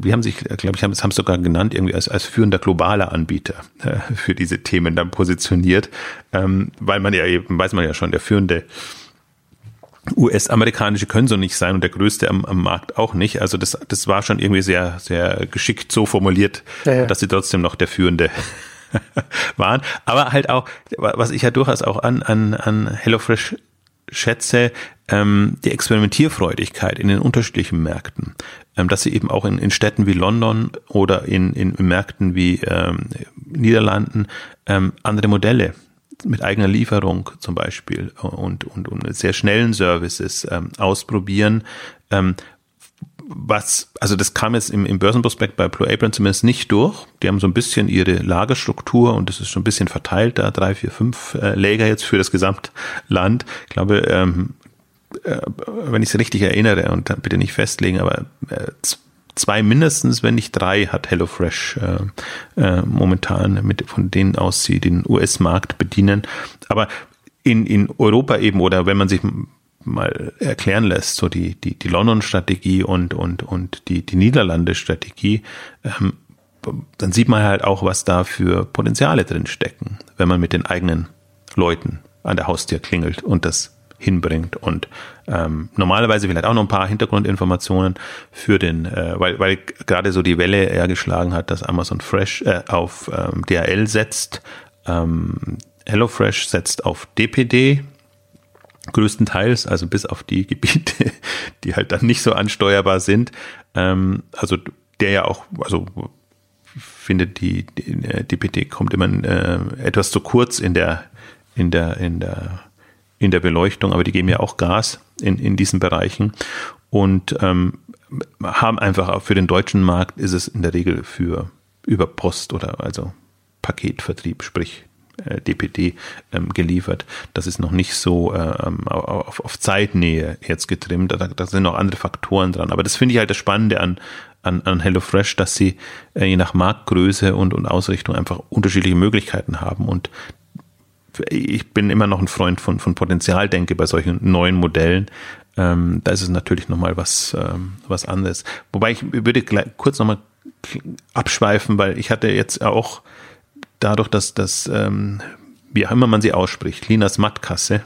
wir haben sich, glaube ich, haben es haben sogar genannt, irgendwie als, als führender globaler Anbieter äh, für diese Themen dann positioniert, ähm, weil man ja eben, weiß man ja schon, der führende US-amerikanische können so nicht sein und der größte am, am Markt auch nicht. Also das, das war schon irgendwie sehr, sehr geschickt so formuliert, ja, ja. dass sie trotzdem noch der führende *laughs* waren. Aber halt auch, was ich ja durchaus auch an, an, an HelloFresh schätze, ähm, die Experimentierfreudigkeit in den unterschiedlichen Märkten, dass sie eben auch in, in Städten wie London oder in, in Märkten wie ähm, Niederlanden ähm, andere Modelle mit eigener Lieferung zum Beispiel und, und, und sehr schnellen Services ähm, ausprobieren, ähm, was, also das kam jetzt im, im Börsenprospekt bei Blue Apron zumindest nicht durch. Die haben so ein bisschen ihre Lagerstruktur und das ist schon ein bisschen verteilt da, drei, vier, fünf äh, Läger jetzt für das Gesamtland. Ich glaube, ähm, äh, wenn ich es richtig erinnere und bitte nicht festlegen, aber äh, zwei mindestens, wenn nicht drei, hat HelloFresh äh, äh, momentan, mit, von denen aus sie den US-Markt bedienen. Aber in, in Europa eben oder wenn man sich mal erklären lässt, so die, die, die London-Strategie und, und, und die, die Niederlande-Strategie, ähm, dann sieht man halt auch, was da für Potenziale drin stecken, wenn man mit den eigenen Leuten an der Haustür klingelt und das hinbringt und ähm, normalerweise vielleicht auch noch ein paar Hintergrundinformationen für den, äh, weil, weil gerade so die Welle eher geschlagen hat, dass Amazon Fresh äh, auf ähm, DHL setzt, ähm, HelloFresh setzt auf DPD, größtenteils, also bis auf die Gebiete, *laughs* die halt dann nicht so ansteuerbar sind. Ähm, also der ja auch, also findet die, die DPT kommt immer äh, etwas zu kurz in der in der in der in der Beleuchtung, aber die geben ja auch Gas in in diesen Bereichen und ähm, haben einfach auch für den deutschen Markt ist es in der Regel für über Post oder also Paketvertrieb, sprich DPD äh, ähm, geliefert. Das ist noch nicht so ähm, auf, auf Zeitnähe jetzt getrimmt. Da, da sind noch andere Faktoren dran. Aber das finde ich halt das Spannende an, an, an HelloFresh, dass sie äh, je nach Marktgröße und, und Ausrichtung einfach unterschiedliche Möglichkeiten haben. Und ich bin immer noch ein Freund von, von Potenzialdenke bei solchen neuen Modellen. Ähm, da ist es natürlich nochmal was, ähm, was anderes. Wobei ich würde gleich kurz nochmal abschweifen, weil ich hatte jetzt auch dadurch, dass das, ähm, wie auch immer man sie ausspricht, Linas Mattkasse,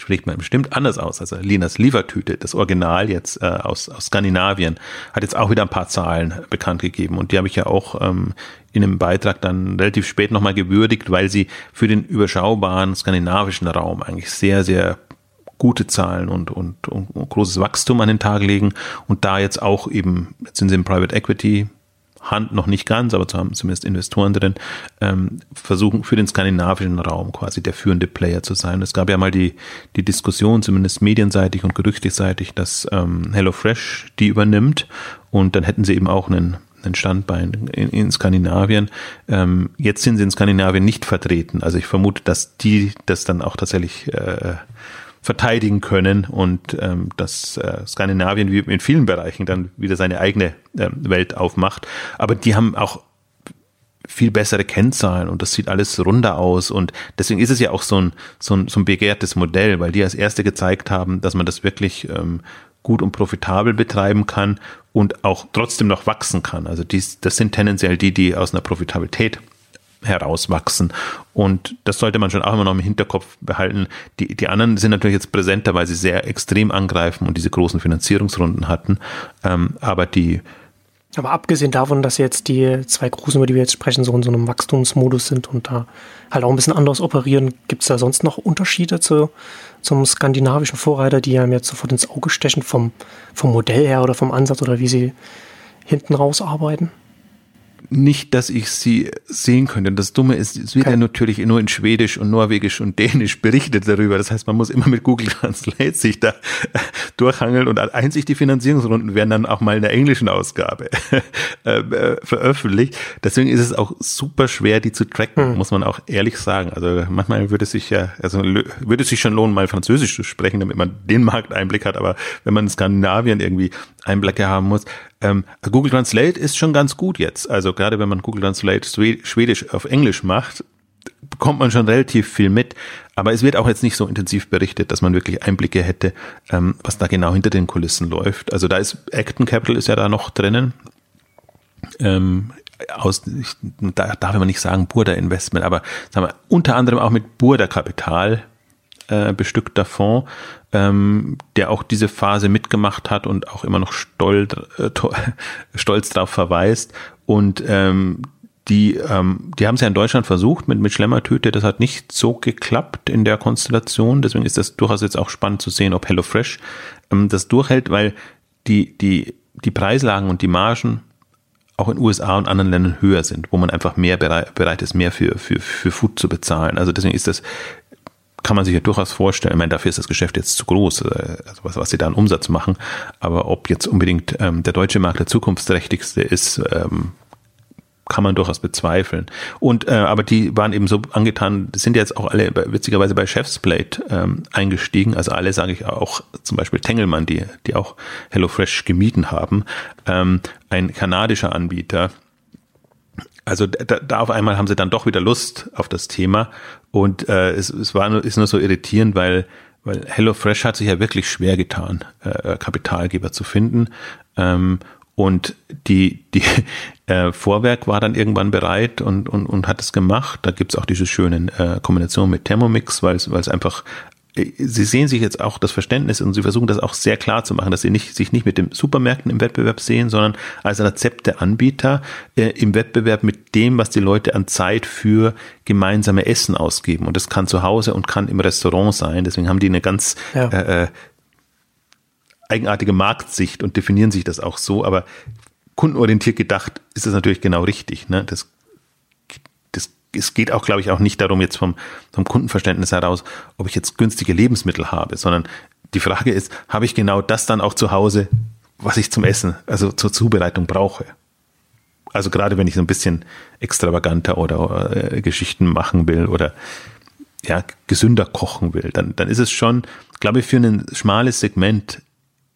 spricht man bestimmt anders aus. Also Linas Liefertüte, das Original jetzt äh, aus, aus Skandinavien, hat jetzt auch wieder ein paar Zahlen bekannt gegeben. Und die habe ich ja auch ähm, in einem Beitrag dann relativ spät nochmal gewürdigt, weil sie für den überschaubaren skandinavischen Raum eigentlich sehr, sehr gute Zahlen und, und, und großes Wachstum an den Tag legen und da jetzt auch eben, jetzt sind sie im Private Equity Hand noch nicht ganz, aber haben zumindest Investoren drin, ähm, versuchen für den skandinavischen Raum quasi der führende Player zu sein. Es gab ja mal die, die Diskussion, zumindest medienseitig und gerüchteseitig, dass ähm, HelloFresh die übernimmt und dann hätten sie eben auch einen ein Standbein in, in Skandinavien. Ähm, jetzt sind sie in Skandinavien nicht vertreten. Also ich vermute, dass die das dann auch tatsächlich äh, verteidigen können und ähm, dass äh, Skandinavien wie in vielen Bereichen dann wieder seine eigene äh, Welt aufmacht. Aber die haben auch viel bessere Kennzahlen und das sieht alles runder aus und deswegen ist es ja auch so ein, so ein, so ein begehrtes Modell, weil die als erste gezeigt haben, dass man das wirklich ähm, gut und profitabel betreiben kann und auch trotzdem noch wachsen kann. Also dies, das sind tendenziell die, die aus einer Profitabilität herauswachsen. Und das sollte man schon auch immer noch im Hinterkopf behalten. Die, die anderen sind natürlich jetzt präsenter, weil sie sehr extrem angreifen und diese großen Finanzierungsrunden hatten. Ähm, aber die aber abgesehen davon, dass jetzt die zwei Großen, über die wir jetzt sprechen, so in so einem Wachstumsmodus sind und da halt auch ein bisschen anders operieren, gibt es da sonst noch Unterschiede zu, zum skandinavischen Vorreiter, die einem jetzt sofort ins Auge stechen vom, vom Modell her oder vom Ansatz oder wie sie hinten raus arbeiten? Nicht, dass ich sie sehen könnte. Und das Dumme ist, es wird okay. ja natürlich nur in Schwedisch und Norwegisch und Dänisch berichtet darüber. Das heißt, man muss immer mit Google Translate sich da *laughs* durchhangeln und einzig die Finanzierungsrunden werden dann auch mal in der englischen Ausgabe *laughs* äh, äh, veröffentlicht. Deswegen ist es auch super schwer, die zu tracken, hm. muss man auch ehrlich sagen. Also manchmal würde es sich ja, also würde es sich schon lohnen, mal Französisch zu sprechen, damit man den Markteinblick hat. Aber wenn man in Skandinavien irgendwie Einblicke haben muss, ähm, Google Translate ist schon ganz gut jetzt. Also gerade wenn man Google Translate Schwedisch auf Englisch macht, bekommt man schon relativ viel mit. Aber es wird auch jetzt nicht so intensiv berichtet, dass man wirklich Einblicke hätte, ähm, was da genau hinter den Kulissen läuft. Also da ist Acton Capital ist ja da noch drinnen. Ähm, aus, ich, da darf man nicht sagen Burda Investment, aber sagen wir, unter anderem auch mit Burda Kapital äh, bestückter Fonds, ähm, der auch diese Phase mitgemacht hat und auch immer noch *laughs* stolz, äh, stolz darauf verweist. Und ähm, die, ähm, die haben es ja in Deutschland versucht mit, mit Schlemmertüte. Das hat nicht so geklappt in der Konstellation. Deswegen ist das durchaus jetzt auch spannend zu sehen, ob HelloFresh ähm, das durchhält, weil die, die, die Preislagen und die Margen auch in USA und anderen Ländern höher sind, wo man einfach mehr bereit, bereit ist, mehr für, für, für Food zu bezahlen. Also deswegen ist das kann man sich ja durchaus vorstellen. Ich meine, dafür ist das Geschäft jetzt zu groß, äh, also was, was sie da an Umsatz machen. Aber ob jetzt unbedingt ähm, der deutsche Markt der zukunftsträchtigste ist, ähm, kann man durchaus bezweifeln. Und äh, aber die waren eben so angetan, sind jetzt auch alle witzigerweise bei Chef's Plate ähm, eingestiegen. Also alle sage ich auch, zum Beispiel Tengelmann, die die auch HelloFresh gemieden haben, ähm, ein kanadischer Anbieter, also da, da auf einmal haben sie dann doch wieder Lust auf das Thema und äh, es, es war nur, ist nur so irritierend, weil weil HelloFresh hat sich ja wirklich schwer getan, äh, Kapitalgeber zu finden. Ähm, und die, die *laughs* äh, Vorwerk war dann irgendwann bereit und, und, und hat es gemacht. Da gibt's auch diese schönen äh, Kombinationen mit Thermomix, weil es, weil es einfach Sie sehen sich jetzt auch das Verständnis und Sie versuchen das auch sehr klar zu machen, dass Sie nicht, sich nicht mit den Supermärkten im Wettbewerb sehen, sondern als Rezepteanbieter äh, im Wettbewerb mit dem, was die Leute an Zeit für gemeinsame Essen ausgeben. Und das kann zu Hause und kann im Restaurant sein. Deswegen haben die eine ganz ja. äh, äh eigenartige Marktsicht und definieren sich das auch so. Aber kundenorientiert gedacht ist das natürlich genau richtig. Ne? Das es geht auch, glaube ich, auch nicht darum, jetzt vom, vom Kundenverständnis heraus, ob ich jetzt günstige Lebensmittel habe, sondern die Frage ist, habe ich genau das dann auch zu Hause, was ich zum Essen, also zur Zubereitung brauche? Also gerade wenn ich so ein bisschen extravaganter oder äh, Geschichten machen will oder ja, gesünder kochen will, dann, dann ist es schon, glaube ich, für ein schmales Segment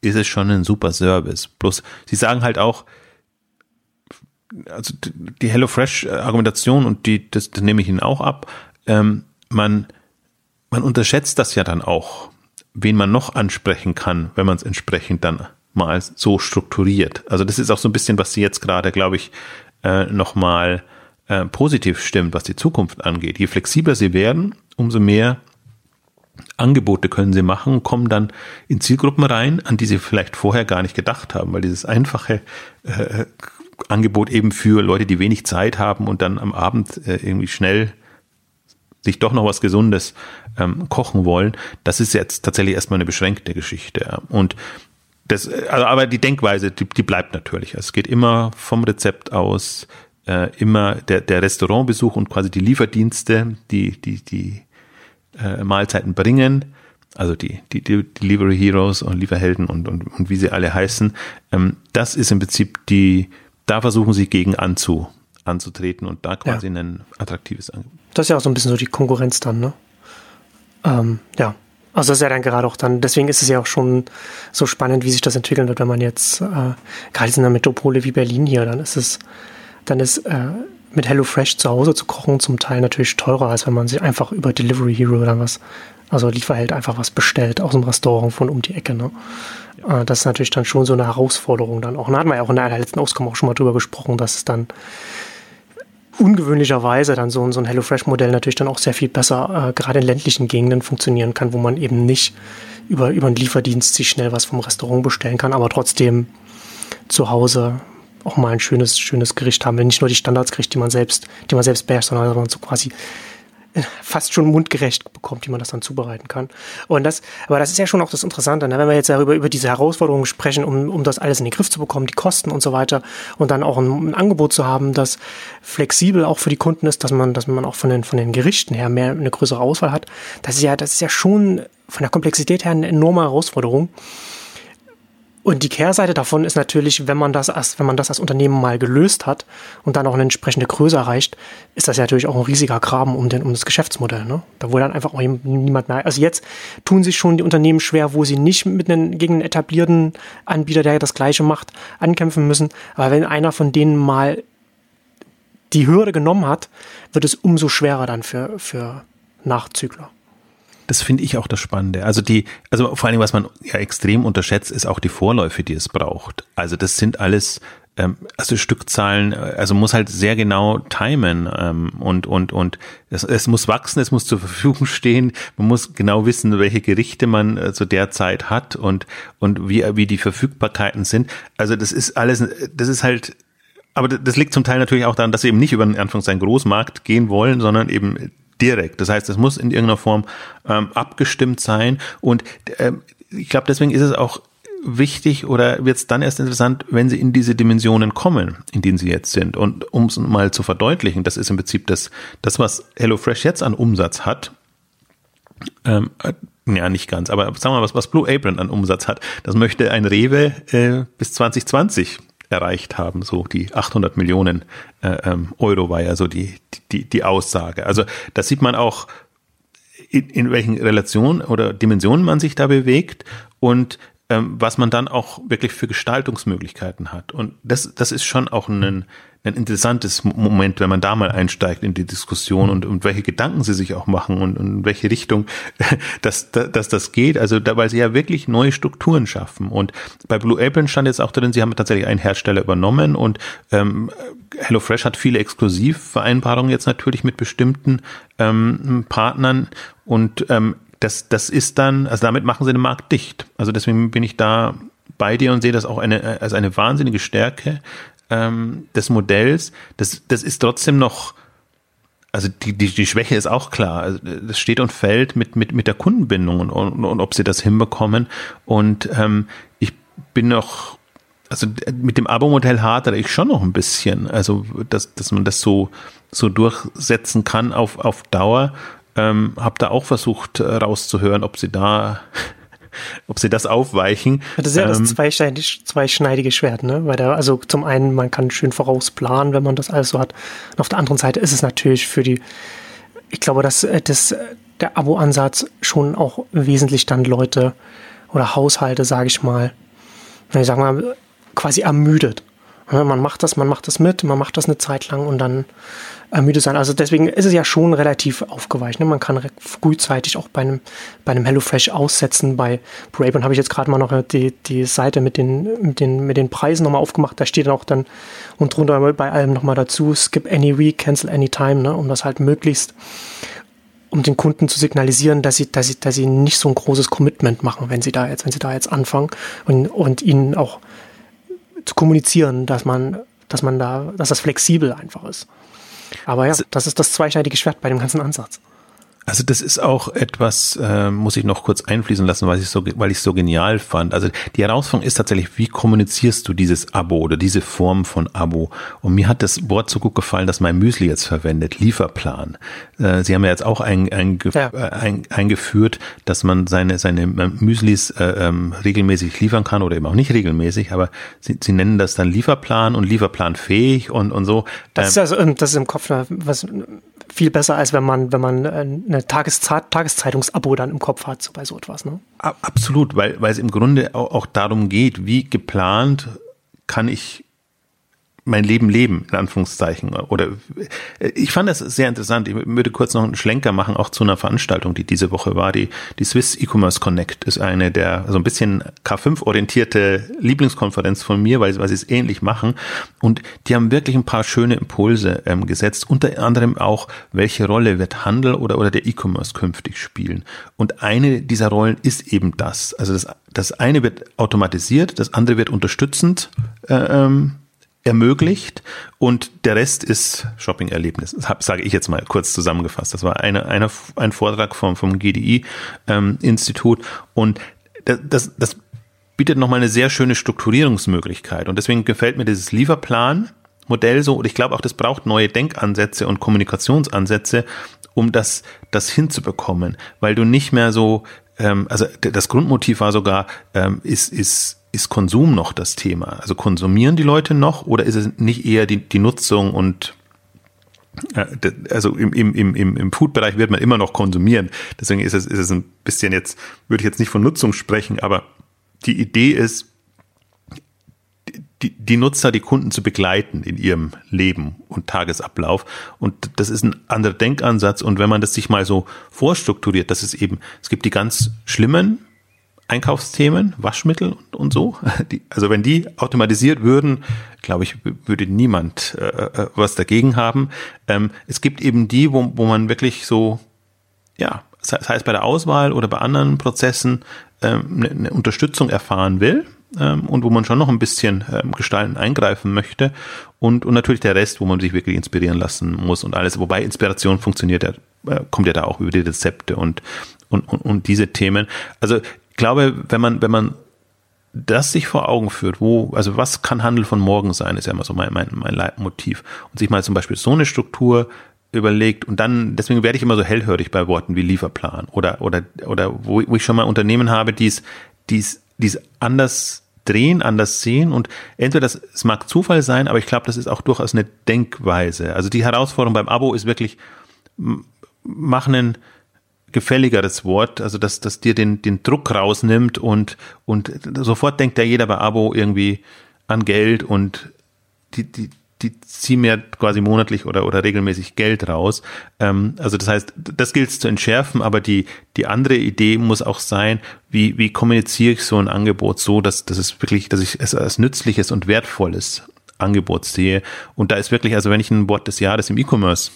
ist es schon ein super Service. Bloß, sie sagen halt auch, also die HelloFresh-Argumentation und die, das, das nehme ich Ihnen auch ab, ähm, man, man unterschätzt das ja dann auch, wen man noch ansprechen kann, wenn man es entsprechend dann mal so strukturiert. Also das ist auch so ein bisschen, was Sie jetzt gerade, glaube ich, äh, nochmal äh, positiv stimmt, was die Zukunft angeht. Je flexibler Sie werden, umso mehr Angebote können sie machen, kommen dann in Zielgruppen rein, an die sie vielleicht vorher gar nicht gedacht haben, weil dieses einfache äh, Angebot eben für Leute, die wenig Zeit haben und dann am Abend äh, irgendwie schnell sich doch noch was Gesundes ähm, kochen wollen, das ist jetzt tatsächlich erstmal eine beschränkte Geschichte. Und das, also, aber die Denkweise, die, die bleibt natürlich. Es geht immer vom Rezept aus, äh, immer der, der Restaurantbesuch und quasi die Lieferdienste, die, die, die äh, Mahlzeiten bringen, also die, die, die Delivery Heroes und Lieferhelden und, und, und wie sie alle heißen, ähm, das ist im Prinzip die, da versuchen sie gegen anzu, anzutreten und da quasi ja. ein attraktives Angebot. Das ist ja auch so ein bisschen so die Konkurrenz dann, ne? Ähm, ja. Also das ist ja dann gerade auch dann, deswegen ist es ja auch schon so spannend, wie sich das entwickeln wird, wenn man jetzt, äh, gerade in einer Metropole wie Berlin hier, dann ist es, dann ist äh, mit HelloFresh zu Hause zu kochen zum Teil natürlich teurer, als wenn man sich einfach über Delivery Hero oder was, also Lieferheld einfach was bestellt aus dem Restaurant von um die Ecke. Ne? Ja. Äh, das ist natürlich dann schon so eine Herausforderung dann auch. Da hatten wir ja auch in der letzten Ausgabe auch schon mal drüber gesprochen, dass es dann ungewöhnlicherweise dann so, so ein HelloFresh-Modell natürlich dann auch sehr viel besser äh, gerade in ländlichen Gegenden funktionieren kann, wo man eben nicht über, über einen Lieferdienst sich schnell was vom Restaurant bestellen kann, aber trotzdem zu Hause auch mal ein schönes, schönes Gericht haben will. Nicht nur die Standardsgerichte, die man selbst, die man selbst beherrscht, sondern so quasi fast schon mundgerecht bekommt, wie man das dann zubereiten kann. Und das, aber das ist ja schon auch das Interessante, ne? wenn wir jetzt darüber über diese Herausforderungen sprechen, um, um das alles in den Griff zu bekommen, die Kosten und so weiter, und dann auch ein, ein, Angebot zu haben, das flexibel auch für die Kunden ist, dass man, dass man auch von den, von den Gerichten her mehr eine größere Auswahl hat. Das ist ja, das ist ja schon von der Komplexität her eine enorme Herausforderung. Und die Kehrseite davon ist natürlich, wenn man das als, wenn man das als Unternehmen mal gelöst hat und dann auch eine entsprechende Größe erreicht, ist das ja natürlich auch ein riesiger Graben um, den, um das Geschäftsmodell. Ne? Da wo dann einfach auch niemand mehr. Also jetzt tun sich schon die Unternehmen schwer, wo sie nicht mit einem, gegen einen etablierten Anbieter, der das Gleiche macht, ankämpfen müssen. Aber wenn einer von denen mal die Hürde genommen hat, wird es umso schwerer dann für, für Nachzügler. Das finde ich auch das Spannende. Also die, also vor allem, was man ja extrem unterschätzt, ist auch die Vorläufe, die es braucht. Also das sind alles, ähm, also Stückzahlen, also muss halt sehr genau timen ähm, und und und es, es muss wachsen, es muss zur Verfügung *laughs* stehen. Man muss genau wissen, welche Gerichte man äh, zu der Zeit hat und und wie wie die Verfügbarkeiten sind. Also das ist alles, das ist halt aber das liegt zum Teil natürlich auch daran, dass sie eben nicht über einen Anführungszeichen Großmarkt gehen wollen, sondern eben direkt. Das heißt, es muss in irgendeiner Form ähm, abgestimmt sein. Und ähm, ich glaube, deswegen ist es auch wichtig oder wird es dann erst interessant, wenn sie in diese Dimensionen kommen, in denen sie jetzt sind. Und um es mal zu verdeutlichen, das ist im Prinzip das, das was HelloFresh jetzt an Umsatz hat. Ähm, äh, ja, nicht ganz, aber sagen wir mal, was, was Blue Apron an Umsatz hat, das möchte ein Rewe äh, bis 2020 erreicht haben. So die 800 Millionen äh, ähm, Euro war ja so die, die, die Aussage. Also das sieht man auch, in, in welchen Relationen oder Dimensionen man sich da bewegt und ähm, was man dann auch wirklich für Gestaltungsmöglichkeiten hat. Und das, das ist schon auch ein, ein interessantes Moment, wenn man da mal einsteigt in die Diskussion und, und welche Gedanken sie sich auch machen und, und in welche Richtung *laughs* dass, dass das geht. Also da, weil sie ja wirklich neue Strukturen schaffen. Und bei Blue Apron stand jetzt auch drin, sie haben tatsächlich einen Hersteller übernommen und ähm, HelloFresh hat viele Exklusivvereinbarungen jetzt natürlich mit bestimmten ähm, Partnern und ähm, das, das ist dann, also damit machen sie den Markt dicht. Also deswegen bin ich da bei dir und sehe das auch eine, als eine wahnsinnige Stärke, ähm, des Modells, das, das ist trotzdem noch, also die, die, die Schwäche ist auch klar. Also das steht und fällt mit, mit, mit der Kundenbindung und, und, und ob sie das hinbekommen. Und ähm, ich bin noch, also mit dem Abo-Modell hadere ich schon noch ein bisschen. Also, dass, dass man das so, so durchsetzen kann auf, auf Dauer. Ähm, hab da auch versucht äh, rauszuhören, ob sie da *laughs* ob sie das aufweichen. Das ist ja ähm, das zweischneidige, zweischneidige Schwert, ne? Weil da, also zum einen, man kann schön vorausplanen, wenn man das alles so hat. Und auf der anderen Seite ist es natürlich für die, ich glaube, dass äh, das, der Abo-Ansatz schon auch wesentlich dann Leute oder Haushalte, sage ich mal, ich sag mal, quasi ermüdet. Man macht das, man macht das mit, man macht das eine Zeit lang und dann äh, müde sein. Also deswegen ist es ja schon relativ aufgeweicht. Ne? Man kann frühzeitig auch bei einem, bei einem HelloFresh aussetzen. Bei Brabant habe ich jetzt gerade mal noch die, die Seite mit den, mit, den, mit den Preisen nochmal aufgemacht. Da steht dann auch dann und drunter bei allem nochmal dazu, skip any week, cancel any time, ne? um das halt möglichst um den Kunden zu signalisieren, dass sie, dass sie, dass sie nicht so ein großes Commitment machen, wenn sie da jetzt, wenn sie da jetzt anfangen und, und ihnen auch zu kommunizieren, dass man, dass man da, dass das flexibel einfach ist. Aber ja, das ist das zweischneidige Schwert bei dem ganzen Ansatz. Also das ist auch etwas, äh, muss ich noch kurz einfließen lassen, weil ich so, weil ich so genial fand. Also die Herausforderung ist tatsächlich, wie kommunizierst du dieses Abo oder diese Form von Abo? Und mir hat das Wort so gut gefallen, dass mein Müsli jetzt verwendet, Lieferplan. Äh, Sie haben ja jetzt auch ein, ein, ja. Äh, ein, eingeführt, dass man seine seine Müslis äh, ähm, regelmäßig liefern kann oder eben auch nicht regelmäßig, aber Sie, Sie nennen das dann Lieferplan und Lieferplanfähig und und so. Das ist also das ist im Kopf was viel besser, als wenn man, wenn man äh, eine Tageszeit Tageszeitungsabo dann im Kopf hat, so bei so etwas. Ne? Absolut, weil, weil es im Grunde auch, auch darum geht, wie geplant kann ich mein Leben leben, in Anführungszeichen. Oder äh, ich fand das sehr interessant. Ich würde kurz noch einen Schlenker machen, auch zu einer Veranstaltung, die diese Woche war. Die, die Swiss E-Commerce Connect ist eine der so ein bisschen K5-orientierte Lieblingskonferenz von mir, weil, weil sie es ähnlich machen. Und die haben wirklich ein paar schöne Impulse ähm, gesetzt. Unter anderem auch, welche Rolle wird Handel oder, oder der E-Commerce künftig spielen. Und eine dieser Rollen ist eben das. Also das, das eine wird automatisiert, das andere wird unterstützend äh, ähm, ermöglicht und der Rest ist Shopping-Erlebnis. Das sage ich jetzt mal kurz zusammengefasst. Das war eine, eine, ein Vortrag vom, vom GDI-Institut ähm, und das, das bietet nochmal eine sehr schöne Strukturierungsmöglichkeit und deswegen gefällt mir dieses Lieferplan Modell so, und ich glaube auch, das braucht neue Denkansätze und Kommunikationsansätze, um das, das hinzubekommen, weil du nicht mehr so, ähm, also das Grundmotiv war sogar, ähm, ist, ist ist Konsum noch das Thema? Also konsumieren die Leute noch oder ist es nicht eher die, die Nutzung und äh, also im, im, im, im Food-Bereich wird man immer noch konsumieren. Deswegen ist es, ist es ein bisschen jetzt, würde ich jetzt nicht von Nutzung sprechen, aber die Idee ist, die, die Nutzer, die Kunden zu begleiten in ihrem Leben und Tagesablauf. Und das ist ein anderer Denkansatz. Und wenn man das sich mal so vorstrukturiert, dass es eben, es gibt die ganz schlimmen Einkaufsthemen, Waschmittel und, und so. *laughs* Die, also wenn die automatisiert würden, glaube ich, würde niemand äh, äh, was dagegen haben. Ähm, es gibt eben die, wo, wo man wirklich so, ja, sei es bei der Auswahl oder bei anderen Prozessen ähm, eine, eine Unterstützung erfahren will ähm, und wo man schon noch ein bisschen ähm, gestalten eingreifen möchte und, und natürlich der Rest, wo man sich wirklich inspirieren lassen muss und alles. Wobei Inspiration funktioniert ja, äh, kommt ja da auch über die Rezepte und, und, und, und diese Themen. Also glaube, wenn man, wenn man das sich vor Augen führt, wo, also was kann Handel von morgen sein, ist ja immer so mein, mein, mein Leitmotiv. Und sich mal zum Beispiel so eine Struktur überlegt und dann, deswegen werde ich immer so hellhörig bei Worten wie Lieferplan oder, oder, oder wo, wo ich schon mal Unternehmen habe, die es, die es, die es anders drehen, anders sehen und entweder das, es mag Zufall sein, aber ich glaube, das ist auch durchaus eine Denkweise. Also die Herausforderung beim Abo ist wirklich, machen einen, gefälligeres Wort, also dass das dir den, den Druck rausnimmt und, und sofort denkt ja jeder bei Abo irgendwie an Geld und die, die, die ziehen mir quasi monatlich oder, oder regelmäßig Geld raus. Ähm, also das heißt, das gilt es zu entschärfen, aber die, die andere Idee muss auch sein, wie, wie kommuniziere ich so ein Angebot so, dass, dass es wirklich, dass ich es als nützliches und wertvolles Angebot sehe. Und da ist wirklich, also wenn ich ein Wort des Jahres im E-Commerce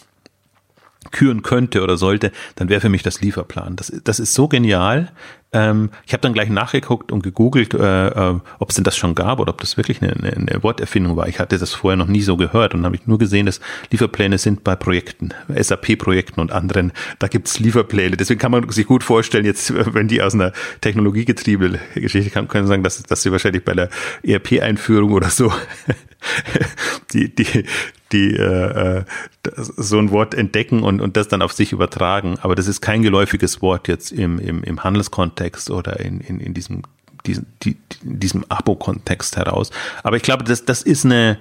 küren könnte oder sollte, dann wäre für mich das Lieferplan. Das, das ist so genial. Ähm, ich habe dann gleich nachgeguckt und gegoogelt, äh, äh, ob es denn das schon gab oder ob das wirklich eine, eine, eine Worterfindung war. Ich hatte das vorher noch nie so gehört und habe ich nur gesehen, dass Lieferpläne sind bei Projekten, SAP-Projekten und anderen. Da gibt's Lieferpläne. Deswegen kann man sich gut vorstellen, jetzt, *laughs* wenn die aus einer technologiegetriebenen Geschichte kamen, können sagen, dass, dass sie wahrscheinlich bei der ERP-Einführung oder so *laughs* die, die, die äh, äh so ein Wort entdecken und, und das dann auf sich übertragen. Aber das ist kein geläufiges Wort jetzt im, im, im Handelskontext oder in, in, in diesem, diesem, die, in diesem Abo-Kontext heraus. Aber ich glaube, das, das ist eine,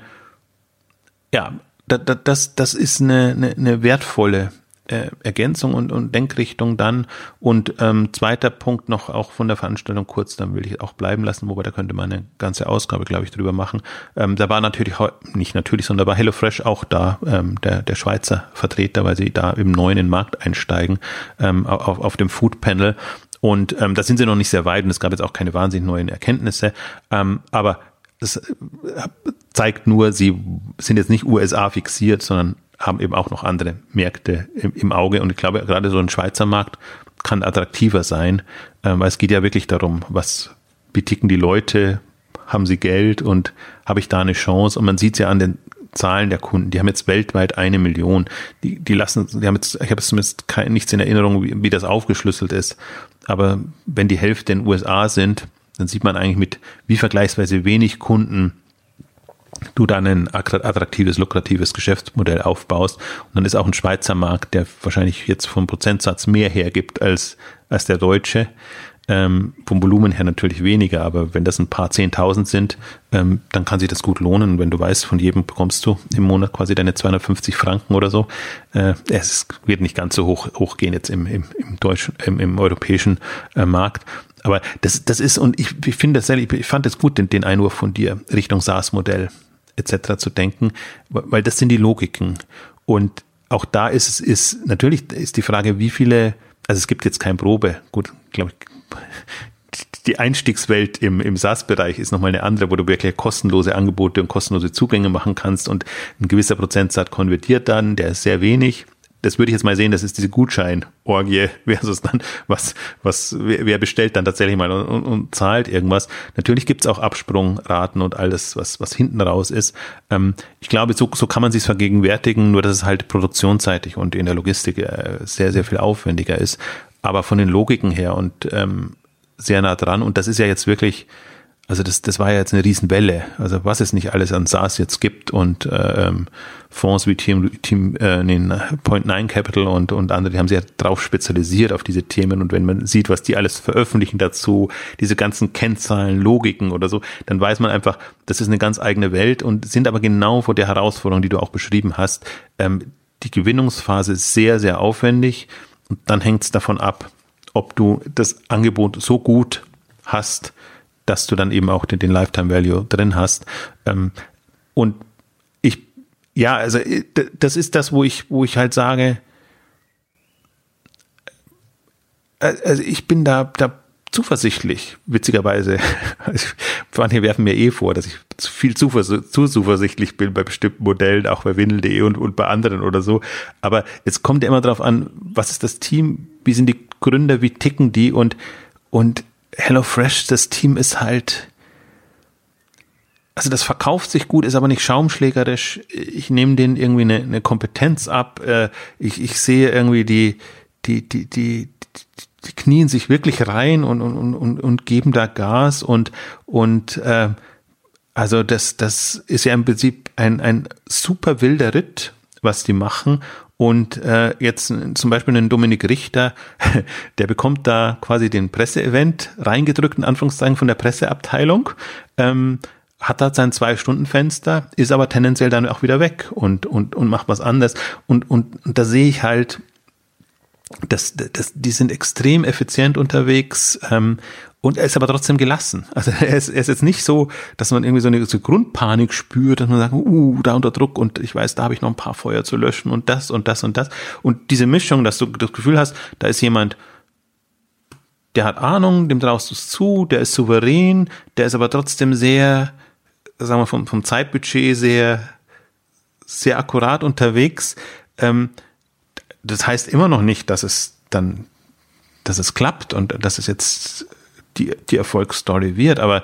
ja, das, das, ist eine, eine, eine wertvolle Ergänzung und, und Denkrichtung dann. Und ähm, zweiter Punkt noch auch von der Veranstaltung kurz, dann will ich auch bleiben lassen, wobei da könnte man eine ganze Ausgabe, glaube ich, drüber machen. Ähm, da war natürlich, nicht natürlich, sondern da war HelloFresh auch da, ähm, der, der Schweizer Vertreter, weil sie da im neuen in den Markt einsteigen, ähm, auf, auf dem Food Panel. Und ähm, da sind sie noch nicht sehr weit und es gab jetzt auch keine wahnsinnig neuen Erkenntnisse. Ähm, aber das äh, zeigt nur, sie sind jetzt nicht USA fixiert, sondern haben eben auch noch andere Märkte im, im Auge. Und ich glaube, gerade so ein Schweizer Markt kann attraktiver sein, äh, weil es geht ja wirklich darum, was beticken die Leute, haben sie Geld und habe ich da eine Chance? Und man sieht ja an den Zahlen der Kunden. Die haben jetzt weltweit eine Million. Die, die lassen, die haben jetzt, ich habe zumindest kein, nichts in Erinnerung, wie, wie das aufgeschlüsselt ist. Aber wenn die Hälfte in den USA sind, dann sieht man eigentlich mit wie vergleichsweise wenig Kunden du dann ein attraktives, lukratives Geschäftsmodell aufbaust. Und dann ist auch ein Schweizer Markt, der wahrscheinlich jetzt vom Prozentsatz mehr hergibt als, als der deutsche. Ähm, vom Volumen her natürlich weniger, aber wenn das ein paar Zehntausend sind, ähm, dann kann sich das gut lohnen. Wenn du weißt, von jedem bekommst du im Monat quasi deine 250 Franken oder so. Äh, es wird nicht ganz so hoch hochgehen jetzt im, im, im deutschen, im, im europäischen äh, Markt. Aber das, das ist, und ich, ich finde das ich fand es gut, den, den Einwurf von dir Richtung SaaS-Modell etc. zu denken, weil das sind die Logiken. Und auch da ist es, ist, natürlich ist die Frage, wie viele, also es gibt jetzt kein Probe, gut, glaube ich, die Einstiegswelt im, im SaaS-Bereich ist nochmal eine andere, wo du wirklich kostenlose Angebote und kostenlose Zugänge machen kannst und ein gewisser Prozentsatz konvertiert dann, der ist sehr wenig das würde ich jetzt mal sehen, das ist diese Gutschein-Orgie *laughs* versus dann, was, was, wer bestellt dann tatsächlich mal und, und, und zahlt irgendwas. Natürlich gibt's auch Absprungraten und alles, was, was hinten raus ist. Ähm, ich glaube, so, so kann man sich vergegenwärtigen, nur dass es halt produktionsseitig und in der Logistik äh, sehr, sehr viel aufwendiger ist. Aber von den Logiken her und ähm, sehr nah dran. Und das ist ja jetzt wirklich, also das, das war ja jetzt eine Riesenwelle. Also was es nicht alles an SaaS jetzt gibt und äh, ähm, Fonds wie Team, Team äh, nee, Point Nine Capital und, und andere, die haben sich ja drauf spezialisiert auf diese Themen. Und wenn man sieht, was die alles veröffentlichen dazu, diese ganzen Kennzahlen, Logiken oder so, dann weiß man einfach, das ist eine ganz eigene Welt und sind aber genau vor der Herausforderung, die du auch beschrieben hast. Ähm, die Gewinnungsphase ist sehr, sehr aufwendig und dann hängt es davon ab, ob du das Angebot so gut hast, dass du dann eben auch den, den Lifetime Value drin hast. Ähm, und ich, ja, also äh, das ist das, wo ich, wo ich halt sage, äh, also ich bin da, da zuversichtlich, witzigerweise. *laughs* Manche werfen mir eh vor, dass ich zu viel zu, zu zuversichtlich bin bei bestimmten Modellen, auch bei Windel.de und, und bei anderen oder so. Aber es kommt ja immer darauf an, was ist das Team, wie sind die Gründer, wie ticken die und, und HelloFresh, das Team ist halt, also das verkauft sich gut, ist aber nicht schaumschlägerisch. Ich nehme denen irgendwie eine, eine Kompetenz ab. Äh, ich, ich sehe irgendwie die, die, die, die, die knien sich wirklich rein und, und, und, und geben da Gas und, und äh, also das, das ist ja im Prinzip ein, ein super wilder Ritt, was die machen. Und äh, jetzt zum Beispiel einen Dominik Richter, *laughs* der bekommt da quasi den Presseevent reingedrückt, in Anführungszeichen, von der Presseabteilung, ähm, hat da sein Zwei-Stunden-Fenster, ist aber tendenziell dann auch wieder weg und, und, und macht was anderes. Und, und, und da sehe ich halt, das, das, die sind extrem effizient unterwegs ähm, und er ist aber trotzdem gelassen. Also *laughs* er ist, er ist jetzt nicht so, dass man irgendwie so eine so Grundpanik spürt, dass man sagt, uh, da unter Druck und ich weiß, da habe ich noch ein paar Feuer zu löschen und das und das und das. Und diese Mischung, dass du das Gefühl hast, da ist jemand, der hat Ahnung, dem traust du es zu, der ist souverän, der ist aber trotzdem sehr, sagen wir vom, vom Zeitbudget sehr, sehr akkurat unterwegs. Ähm, das heißt immer noch nicht, dass es dann, dass es klappt und dass es jetzt die, die Erfolgsstory wird, aber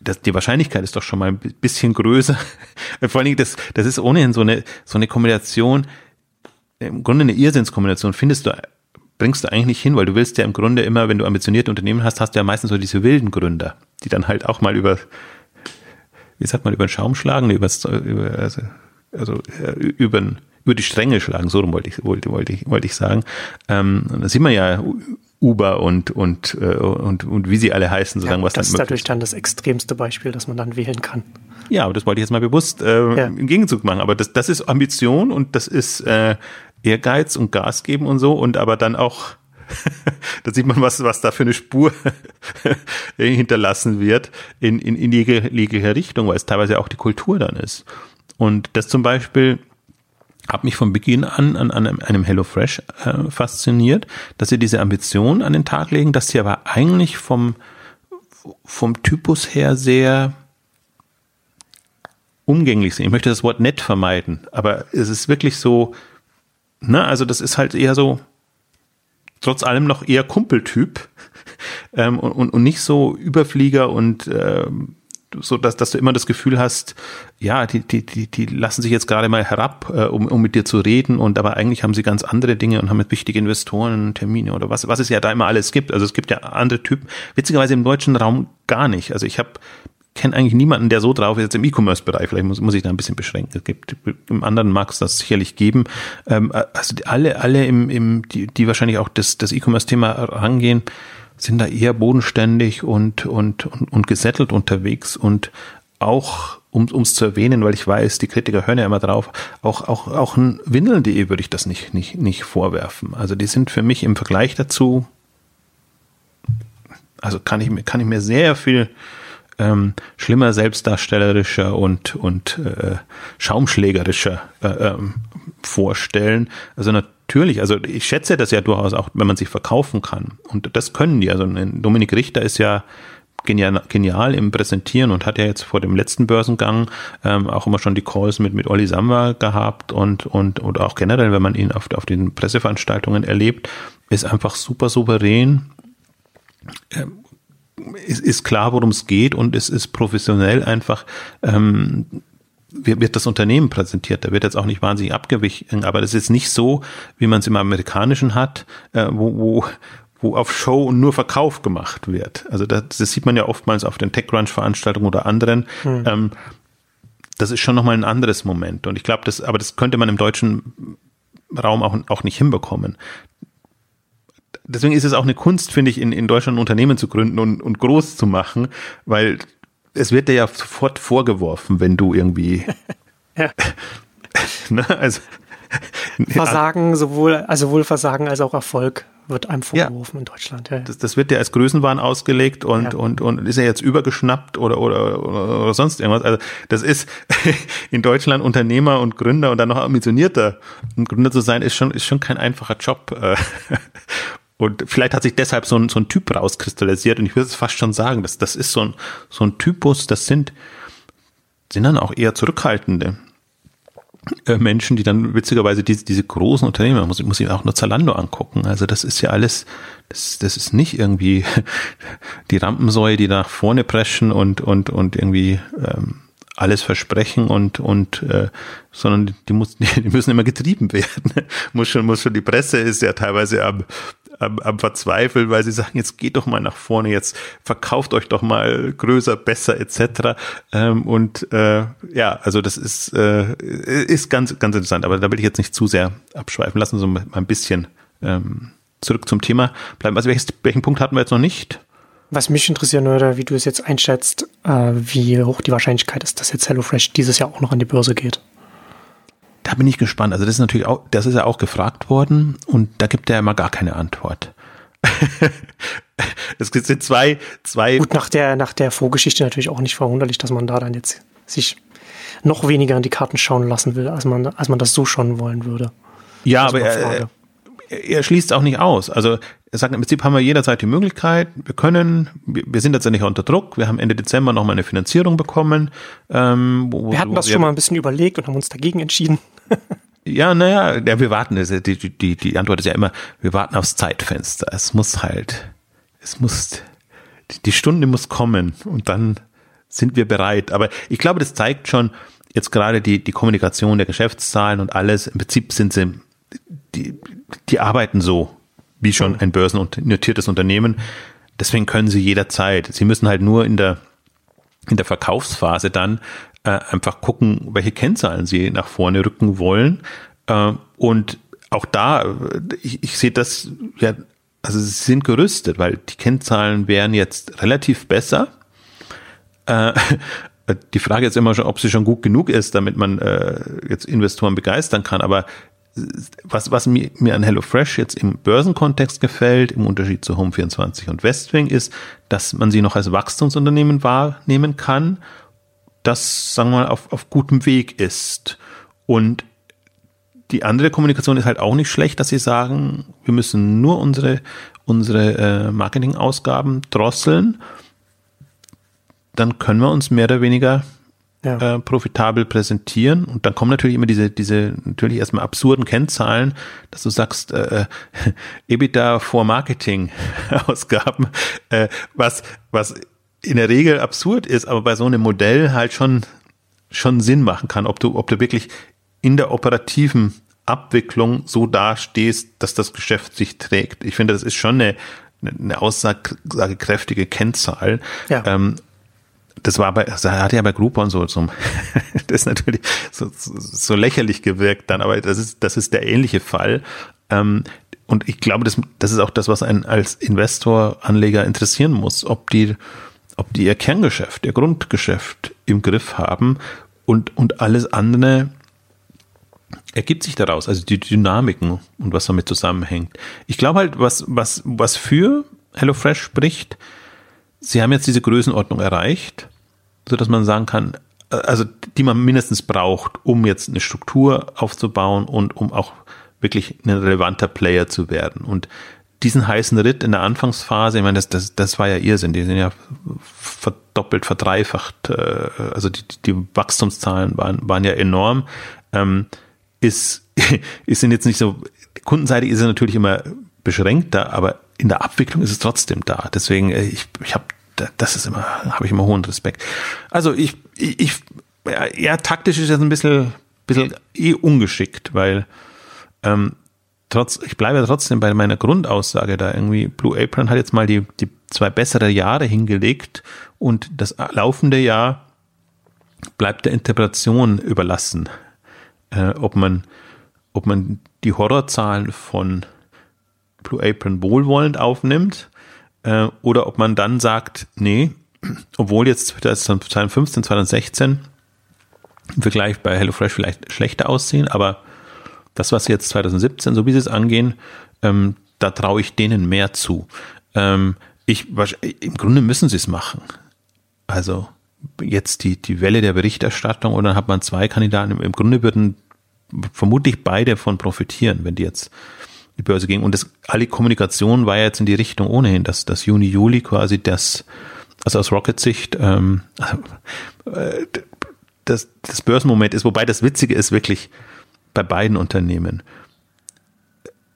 das, die Wahrscheinlichkeit ist doch schon mal ein bisschen größer. *laughs* Vor allen Dingen, das, das ist ohnehin so eine, so eine Kombination, im Grunde eine Irrsinnskombination findest du, bringst du eigentlich nicht hin, weil du willst ja im Grunde immer, wenn du ambitionierte Unternehmen hast, hast du ja meistens so diese wilden Gründer, die dann halt auch mal über, wie sagt man, über den Schaum schlagen, über, über also, also über, über die Stränge schlagen, so wollte ich, wollte, wollte ich, wollte ich sagen. Ähm, da sieht man ja Uber und, und, äh, und, und wie sie alle heißen, solange ja, was das dann. Das ist natürlich dann das extremste Beispiel, das man dann wählen kann. Ja, aber das wollte ich jetzt mal bewusst äh, ja. im Gegenzug machen. Aber das, das ist Ambition und das ist äh, Ehrgeiz und Gas geben und so und aber dann auch *laughs* da sieht man, was, was da für eine Spur *laughs* hinterlassen wird in, in, in jegliche Richtung, weil es teilweise auch die Kultur dann ist. Und das zum Beispiel habe mich von Beginn an an, an einem HelloFresh äh, fasziniert, dass sie diese Ambition an den Tag legen, dass sie aber eigentlich vom, vom Typus her sehr umgänglich sind. Ich möchte das Wort nett vermeiden, aber es ist wirklich so, ne, also das ist halt eher so, trotz allem noch eher Kumpeltyp *laughs* ähm, und, und, und nicht so Überflieger und ähm, so dass, dass du immer das Gefühl hast, ja, die, die, die, die lassen sich jetzt gerade mal herab, äh, um, um mit dir zu reden und aber eigentlich haben sie ganz andere Dinge und haben mit wichtige Investoren Termine oder was, was es ja da immer alles gibt. Also es gibt ja andere Typen, witzigerweise im deutschen Raum gar nicht. Also ich habe kenne eigentlich niemanden, der so drauf ist, jetzt im E-Commerce-Bereich, vielleicht muss, muss ich da ein bisschen beschränken. Es gibt im anderen mag es das sicherlich geben. Ähm, also alle, alle im, im, die, die wahrscheinlich auch das, das E-Commerce-Thema rangehen, sind da eher bodenständig und, und, und, und gesettelt unterwegs und auch, um es zu erwähnen, weil ich weiß, die Kritiker hören ja immer drauf, auch, auch, auch ein Windeln.de würde ich das nicht, nicht, nicht vorwerfen. Also die sind für mich im Vergleich dazu, also kann ich mir, kann ich mir sehr viel ähm, schlimmer selbstdarstellerischer und, und äh, schaumschlägerischer äh, ähm, vorstellen. Also natürlich, also ich schätze das ja durchaus auch, wenn man sich verkaufen kann. Und das können die. Also Dominik Richter ist ja genial, genial im Präsentieren und hat ja jetzt vor dem letzten Börsengang ähm, auch immer schon die Calls mit, mit Olli Samba gehabt und, und, und auch generell, wenn man ihn auf, auf den Presseveranstaltungen erlebt, ist einfach super souverän. Ähm, ist, ist klar, worum es geht und es ist professionell einfach ähm, wird, wird das Unternehmen präsentiert. Da wird jetzt auch nicht wahnsinnig abgewichen, aber das ist nicht so, wie man es im Amerikanischen hat, äh, wo, wo, wo auf Show und nur Verkauf gemacht wird. Also das, das sieht man ja oftmals auf den TechCrunch-Veranstaltungen oder anderen. Hm. Ähm, das ist schon nochmal ein anderes Moment. Und ich glaube, das, aber das könnte man im deutschen Raum auch, auch nicht hinbekommen deswegen ist es auch eine Kunst, finde ich, in, in Deutschland ein Unternehmen zu gründen und, und groß zu machen, weil es wird dir ja sofort vorgeworfen, wenn du irgendwie *laughs* ja. *laughs* ne, also *laughs* Versagen, sowohl, also sowohl Versagen als auch Erfolg wird einem vorgeworfen ja. in Deutschland. Ja, Das, das, wird ja als Größenwahn ausgelegt und, ja. und, und ist er jetzt übergeschnappt oder, oder, oder, oder sonst irgendwas. Also das ist in Deutschland Unternehmer und Gründer und dann noch ambitionierter Gründer zu sein, ist schon, ist schon kein einfacher Job. Und vielleicht hat sich deshalb so ein, so ein Typ rauskristallisiert. Und ich würde es fast schon sagen, dass das ist so ein, so ein Typus, das sind, sind dann auch eher zurückhaltende äh, Menschen, die dann witzigerweise diese, diese großen Unternehmen, man muss, muss ich auch nur Zalando angucken. Also das ist ja alles, das, das ist nicht irgendwie *laughs* die Rampensäue, die nach vorne preschen und, und, und irgendwie ähm, alles versprechen und und äh, sondern die muss *laughs* die müssen immer getrieben werden muss schon muss schon die Presse ist ja teilweise am am, am Verzweifeln, weil sie sagen, jetzt geht doch mal nach vorne, jetzt verkauft euch doch mal größer, besser etc. Ähm, und äh, ja, also das ist, äh, ist ganz, ganz interessant, aber da will ich jetzt nicht zu sehr abschweifen. Lassen Sie mal ein bisschen ähm, zurück zum Thema bleiben. Also welches, welchen Punkt hatten wir jetzt noch nicht? Was mich interessieren würde, wie du es jetzt einschätzt, äh, wie hoch die Wahrscheinlichkeit ist, dass jetzt HelloFresh dieses Jahr auch noch an die Börse geht. Da bin ich gespannt. Also das ist natürlich auch, das ist ja auch gefragt worden und da gibt er immer gar keine Antwort. *laughs* es sind zwei, zwei. Gut, nach der, nach der Vorgeschichte natürlich auch nicht verwunderlich, dass man da dann jetzt sich noch weniger in die Karten schauen lassen will, als man, als man das so schon wollen würde. Ja, aber er, er schließt auch nicht aus. Also er sagt, im Prinzip haben wir jederzeit die Möglichkeit, wir können, wir sind jetzt ja nicht unter Druck, wir haben Ende Dezember nochmal eine Finanzierung bekommen. Ähm, wo, wir hatten das schon mal ein bisschen überlegt und haben uns dagegen entschieden. Ja, naja, ja, wir warten, die, die, die Antwort ist ja immer, wir warten aufs Zeitfenster. Es muss halt, es muss, die Stunde muss kommen und dann sind wir bereit. Aber ich glaube, das zeigt schon jetzt gerade die, die Kommunikation der Geschäftszahlen und alles. Im Prinzip sind sie, die, die arbeiten so wie schon ein börsennotiertes Unternehmen. Deswegen können sie jederzeit. Sie müssen halt nur in der, in der Verkaufsphase dann äh, einfach gucken, welche Kennzahlen sie nach vorne rücken wollen. Äh, und auch da, ich, ich sehe das ja, also sie sind gerüstet, weil die Kennzahlen wären jetzt relativ besser. Äh, *laughs* die Frage ist immer schon, ob sie schon gut genug ist, damit man äh, jetzt Investoren begeistern kann. Aber was, was mir, mir an HelloFresh jetzt im Börsenkontext gefällt, im Unterschied zu Home24 und Westwing, ist, dass man sie noch als Wachstumsunternehmen wahrnehmen kann, das, sagen wir mal, auf, auf gutem Weg ist. Und die andere Kommunikation ist halt auch nicht schlecht, dass sie sagen, wir müssen nur unsere, unsere äh, Marketingausgaben drosseln. Dann können wir uns mehr oder weniger ja. äh, profitabel präsentieren. Und dann kommen natürlich immer diese, diese natürlich erstmal absurden Kennzahlen, dass du sagst, äh, äh *laughs* EBITDA vor Marketing-Ausgaben, äh, was, was in der Regel absurd ist, aber bei so einem Modell halt schon, schon Sinn machen kann, ob du, ob du wirklich in der operativen Abwicklung so dastehst, dass das Geschäft sich trägt. Ich finde, das ist schon eine, eine aussagekräftige Kennzahl. Ja. Ähm, das war bei, das hat ja bei Groupon so, so *laughs* das ist natürlich so, so, lächerlich gewirkt dann, aber das ist, das ist der ähnliche Fall. Ähm, und ich glaube, das, das ist auch das, was einen als Investor, Anleger interessieren muss, ob die, ob die ihr Kerngeschäft, ihr Grundgeschäft im Griff haben und, und alles andere ergibt sich daraus, also die Dynamiken und was damit zusammenhängt. Ich glaube halt, was, was, was für HelloFresh spricht, sie haben jetzt diese Größenordnung erreicht, so dass man sagen kann, also die man mindestens braucht, um jetzt eine Struktur aufzubauen und um auch wirklich ein relevanter Player zu werden. Und diesen heißen Ritt in der Anfangsphase, ich meine, das, das, das war ja Irrsinn, die sind ja verdoppelt, verdreifacht, äh, also die, die Wachstumszahlen waren, waren ja enorm, ähm, ist, *laughs* ist sind jetzt nicht so, kundenseitig ist es natürlich immer beschränkter, aber in der Abwicklung ist es trotzdem da. Deswegen, äh, ich, ich habe das ist immer, habe ich immer hohen Respekt. Also ich, ich, ich ja, taktisch ist das ein bisschen, bisschen eh ungeschickt, weil ähm, trotz, ich bleibe trotzdem bei meiner Grundaussage da irgendwie. Blue Apron hat jetzt mal die, die zwei bessere Jahre hingelegt und das laufende Jahr bleibt der Interpretation überlassen, äh, ob man, ob man die Horrorzahlen von Blue Apron wohlwollend aufnimmt äh, oder ob man dann sagt, nee, obwohl jetzt 2015, 2016 im Vergleich bei HelloFresh vielleicht schlechter aussehen, aber das, was jetzt 2017, so wie sie es angehen, ähm, da traue ich denen mehr zu. Ähm, ich, Im Grunde müssen sie es machen. Also jetzt die, die Welle der Berichterstattung und dann hat man zwei Kandidaten. Im Grunde würden vermutlich beide davon profitieren, wenn die jetzt die Börse gingen. Und das, alle Kommunikation war ja jetzt in die Richtung ohnehin, dass das Juni, Juli quasi das, also aus Rocket-Sicht, ähm, *laughs* äh, das, das Börsenmoment ist, wobei das Witzige ist wirklich, bei beiden Unternehmen.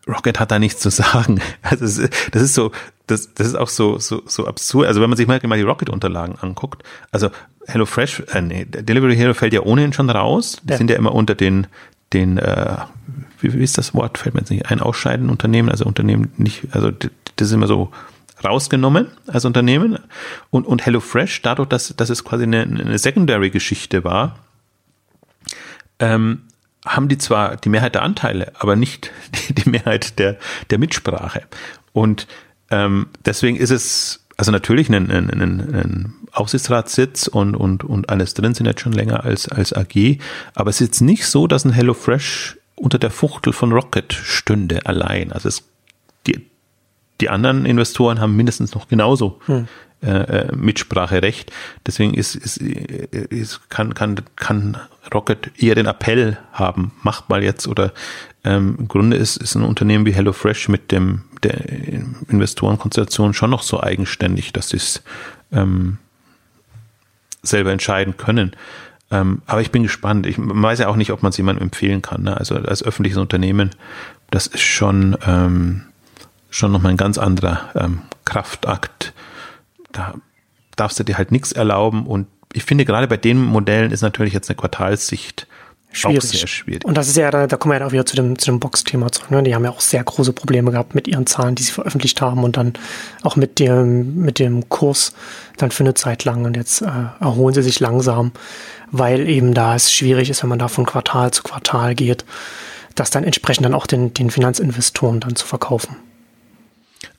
Rocket hat da nichts zu sagen. *laughs* Also das ist so, das, das ist auch so, so, so absurd. Also wenn man sich mal, mal die Rocket-Unterlagen anguckt, also HelloFresh, äh, nee, Delivery Hero fällt ja ohnehin schon raus. Die ja. sind ja immer unter den, den, äh, wie, wie ist das Wort? Fällt mir jetzt nicht ein, ausscheiden Unternehmen, also Unternehmen nicht, also das ist immer so rausgenommen als Unternehmen. Und, und HelloFresh, dadurch, dass, dass es quasi eine, eine Secondary-Geschichte war, ähm, haben die zwar die Mehrheit der Anteile, aber nicht *laughs* die, Mehrheit der, der Mitsprache. Und ähm, deswegen ist es, also natürlich ein, ein, ein, ein Aufsichtsratssitz und, und, und alles drin sind jetzt schon länger als, als AG, aber es ist jetzt nicht so, dass ein HelloFresh unter der Fuchtel von Rocket stünde allein. Also es, die, die anderen Investoren haben mindestens noch genauso hm. Äh, äh, Mitspracherecht. Deswegen ist, ist, ist, kann, kann, kann Rocket eher den Appell haben, macht mal jetzt oder ähm, im Grunde ist, ist ein Unternehmen wie HelloFresh mit dem der Investorenkonstellation schon noch so eigenständig, dass sie es ähm, selber entscheiden können. Ähm, aber ich bin gespannt. Ich weiß ja auch nicht, ob man es jemandem empfehlen kann. Ne? Also als öffentliches Unternehmen, das ist schon, ähm, schon nochmal ein ganz anderer ähm, Kraftakt da darfst du dir halt nichts erlauben. Und ich finde, gerade bei den Modellen ist natürlich jetzt eine Quartalssicht schwierig. auch sehr schwierig. Und das ist ja, da, da kommen wir ja auch wieder zu dem, zu dem Box-Thema zurück. Ne? Die haben ja auch sehr große Probleme gehabt mit ihren Zahlen, die sie veröffentlicht haben und dann auch mit dem, mit dem Kurs dann für eine Zeit lang. Und jetzt äh, erholen sie sich langsam, weil eben da es schwierig ist, wenn man da von Quartal zu Quartal geht, das dann entsprechend dann auch den, den Finanzinvestoren dann zu verkaufen.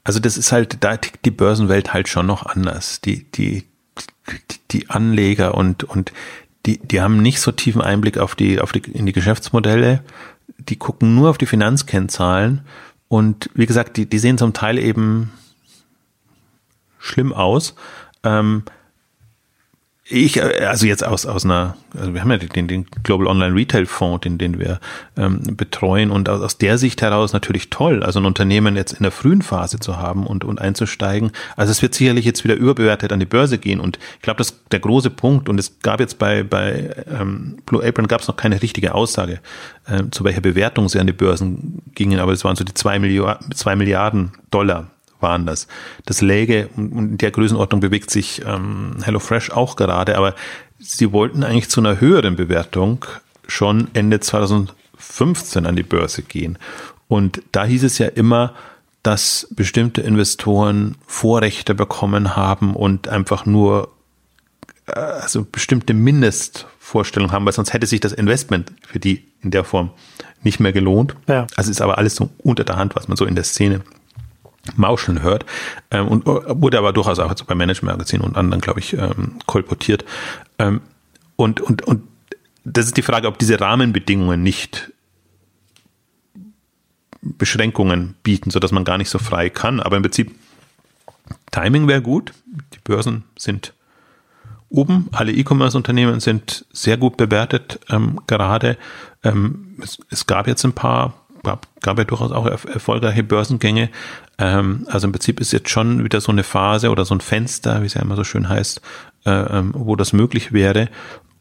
Also das ist halt, da tickt die Börsenwelt halt schon noch anders. Die, die, die Anleger und, und die, die haben nicht so tiefen Einblick auf die, auf die, in die Geschäftsmodelle. Die gucken nur auf die Finanzkennzahlen. Und wie gesagt, die, die sehen zum Teil eben schlimm aus. Ähm, ich, äh, also jetzt aus, aus einer, also wir haben ja den, den Global Online Retail Fonds, den, den wir ähm, betreuen und aus, aus der Sicht heraus natürlich toll, also ein Unternehmen jetzt in der frühen Phase zu haben und, und einzusteigen. Also es wird sicherlich jetzt wieder überbewertet an die Börse gehen und ich glaube, das der große Punkt und es gab jetzt bei, bei ähm, Blue Apron gab es noch keine richtige Aussage, ähm, zu welcher Bewertung sie an die Börsen gingen, aber es waren so die zwei Milliarden, zwei Milliarden Dollar waren das. Das läge, und in der Größenordnung bewegt sich ähm, HelloFresh auch gerade, aber sie wollten eigentlich zu einer höheren Bewertung schon Ende 2015 an die Börse gehen. Und da hieß es ja immer, dass bestimmte Investoren Vorrechte bekommen haben und einfach nur äh, also bestimmte Mindestvorstellungen haben, weil sonst hätte sich das Investment für die in der Form nicht mehr gelohnt. Ja. Also ist aber alles so unter der Hand, was man so in der Szene mauscheln hört ähm, und äh, wurde aber durchaus auch bei Management Magazin und anderen, glaube ich, ähm, kolportiert. Ähm, und, und, und das ist die Frage, ob diese Rahmenbedingungen nicht Beschränkungen bieten, sodass man gar nicht so frei kann. Aber im Prinzip, Timing wäre gut. Die Börsen sind oben. Alle E-Commerce-Unternehmen sind sehr gut bewertet ähm, gerade. Ähm, es, es, gab jetzt ein paar, gab, gab ja durchaus auch erfolgreiche Börsengänge. Ähm, also im Prinzip ist jetzt schon wieder so eine Phase oder so ein Fenster, wie es ja immer so schön heißt, äh, ähm, wo das möglich wäre.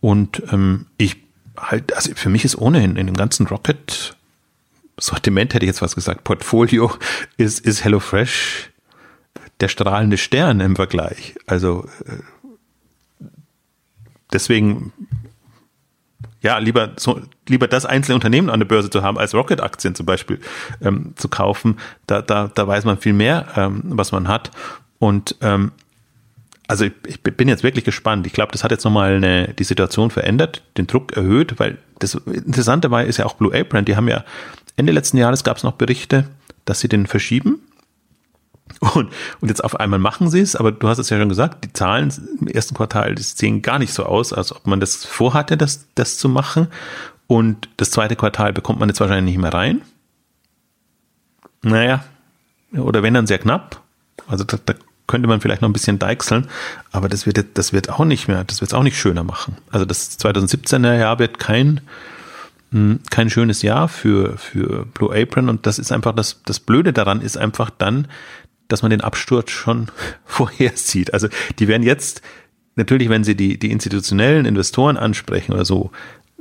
Und ähm, ich halt, also für mich ist ohnehin in dem ganzen Rocket Sortiment hätte ich jetzt was gesagt, Portfolio ist, ist HelloFresh der strahlende Stern im Vergleich. Also äh, deswegen ja, lieber so, lieber das einzelne Unternehmen an der Börse zu haben, als Rocket-Aktien zum Beispiel ähm, zu kaufen. Da, da, da weiß man viel mehr, ähm, was man hat. Und ähm, also ich, ich bin jetzt wirklich gespannt. Ich glaube, das hat jetzt nochmal eine, die Situation verändert, den Druck erhöht, weil das Interessante dabei ist ja auch Blue Apron, die haben ja Ende letzten Jahres gab es noch Berichte, dass sie den verschieben. Und, und jetzt auf einmal machen sie es, aber du hast es ja schon gesagt, die Zahlen im ersten Quartal, die sehen gar nicht so aus, als ob man das vorhatte, das, das zu machen. Und das zweite Quartal bekommt man jetzt wahrscheinlich nicht mehr rein. Naja, oder wenn dann sehr knapp. Also da, da könnte man vielleicht noch ein bisschen deichseln, aber das wird, das wird auch nicht mehr, das wird es auch nicht schöner machen. Also das 2017er Jahr wird kein hm, kein schönes Jahr für, für Blue Apron und das ist einfach das, das Blöde daran ist einfach dann, dass man den Absturz schon *laughs* vorhersieht. Also die werden jetzt, natürlich, wenn sie die, die institutionellen Investoren ansprechen oder so,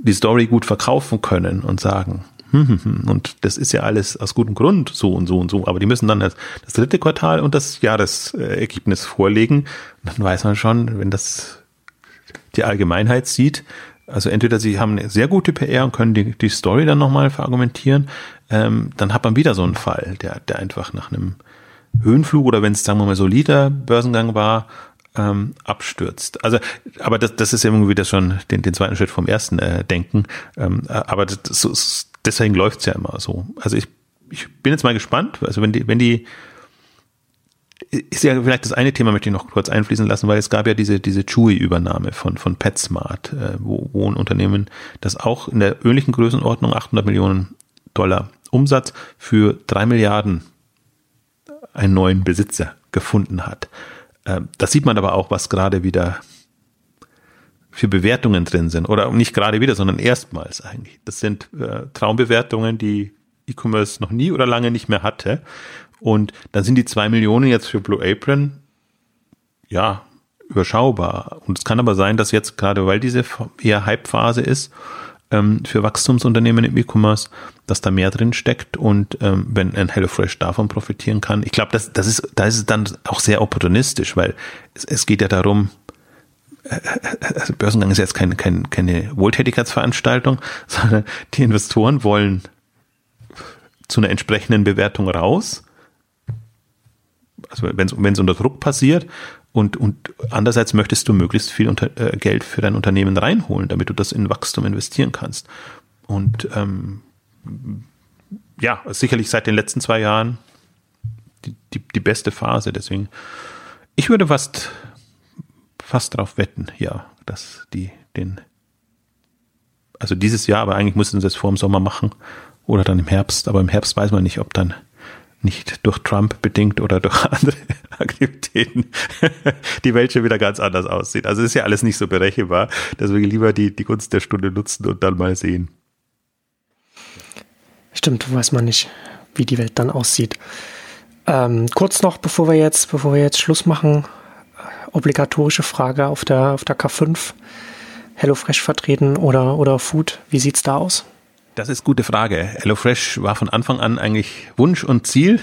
die Story gut verkaufen können und sagen, hm, hm, hm, und das ist ja alles aus gutem Grund so und so und so, aber die müssen dann das, das dritte Quartal und das Jahresergebnis vorlegen. Und dann weiß man schon, wenn das die Allgemeinheit sieht, also entweder sie haben eine sehr gute PR und können die, die Story dann nochmal verargumentieren, ähm, dann hat man wieder so einen Fall, der, der einfach nach einem Höhenflug oder wenn es, sagen wir mal, solider Börsengang war, ähm, abstürzt. Also, aber das, das ist irgendwie wieder schon den, den zweiten Schritt vom ersten äh, Denken. Ähm, aber das, das, deswegen läuft's ja immer so. Also ich, ich bin jetzt mal gespannt. Also wenn die, wenn die ist ja vielleicht das eine Thema, möchte ich noch kurz einfließen lassen, weil es gab ja diese, diese Chewy-Übernahme von, von PetSmart, äh, wo, wo ein Unternehmen, das auch in der ähnlichen Größenordnung 800 Millionen Dollar Umsatz für drei Milliarden einen neuen Besitzer gefunden hat. Äh, das sieht man aber auch, was gerade wieder für Bewertungen drin sind. Oder nicht gerade wieder, sondern erstmals eigentlich. Das sind äh, Traumbewertungen, die E-Commerce noch nie oder lange nicht mehr hatte. Und dann sind die zwei Millionen jetzt für Blue Apron, ja, überschaubar. Und es kann aber sein, dass jetzt gerade, weil diese eher Hype-Phase ist, ähm, für Wachstumsunternehmen im E-Commerce, dass da mehr drin steckt und ähm, wenn ein HelloFresh davon profitieren kann. Ich glaube, das, das ist, da ist es dann auch sehr opportunistisch, weil es, es geht ja darum, äh, äh, also Börsengang ist jetzt keine, keine, keine Wohltätigkeitsveranstaltung, *laughs* sondern die Investoren wollen zu einer entsprechenden Bewertung raus also wenn es unter Druck passiert und, und andererseits möchtest du möglichst viel unter, äh, Geld für dein Unternehmen reinholen, damit du das in Wachstum investieren kannst. Und ähm, ja, sicherlich seit den letzten zwei Jahren die, die, die beste Phase. Deswegen, ich würde fast, fast darauf wetten, ja, dass die den, also dieses Jahr, aber eigentlich müssten sie es vor dem Sommer machen oder dann im Herbst, aber im Herbst weiß man nicht, ob dann nicht durch Trump bedingt oder durch *laughs* andere Aktivitäten die Welt schon wieder ganz anders aussieht. Also ist ja alles nicht so berechenbar. Deswegen lieber die, die Gunst der Stunde nutzen und dann mal sehen. Stimmt, weiß man nicht, wie die Welt dann aussieht. Ähm, kurz noch, bevor wir jetzt, bevor wir jetzt Schluss machen, obligatorische Frage auf der, auf der K5. HelloFresh vertreten oder, oder Food, wie sieht's da aus? Das ist gute Frage. HelloFresh war von Anfang an eigentlich Wunsch und Ziel,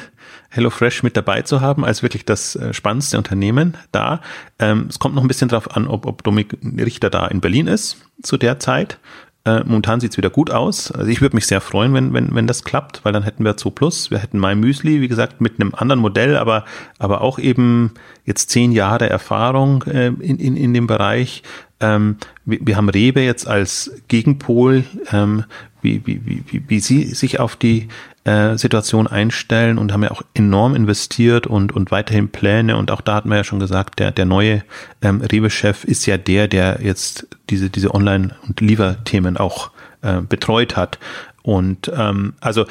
HelloFresh mit dabei zu haben, als wirklich das äh, spannendste Unternehmen da. Ähm, es kommt noch ein bisschen darauf an, ob, ob Dominik Richter da in Berlin ist zu der Zeit. Äh, momentan sieht's wieder gut aus. Also ich würde mich sehr freuen, wenn, wenn, wenn das klappt, weil dann hätten wir 2 Plus. Wir hätten My Müsli, wie gesagt, mit einem anderen Modell, aber, aber auch eben jetzt zehn Jahre Erfahrung äh, in, in, in dem Bereich. Ähm, wir, haben Rewe jetzt als Gegenpol, ähm, wie, wie, wie, wie sie sich auf die äh, Situation einstellen und haben ja auch enorm investiert und, und weiterhin Pläne. Und auch da hatten wir ja schon gesagt, der, der neue ähm, Rewe-Chef ist ja der, der jetzt diese, diese Online- und Lieferthemen auch äh, betreut hat. Und ähm, also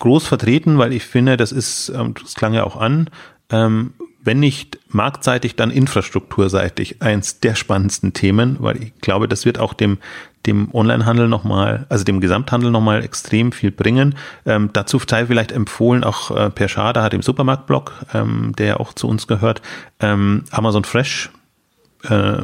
groß vertreten, weil ich finde, das ist, ähm, das klang ja auch an, ähm, wenn nicht marktseitig, dann infrastrukturseitig eins der spannendsten Themen, weil ich glaube, das wird auch dem, dem Onlinehandel nochmal, also dem Gesamthandel nochmal extrem viel bringen. Ähm, dazu sei vielleicht empfohlen, auch äh, Per Schade hat im Supermarktblog, ähm, der ja auch zu uns gehört, ähm, Amazon Fresh äh,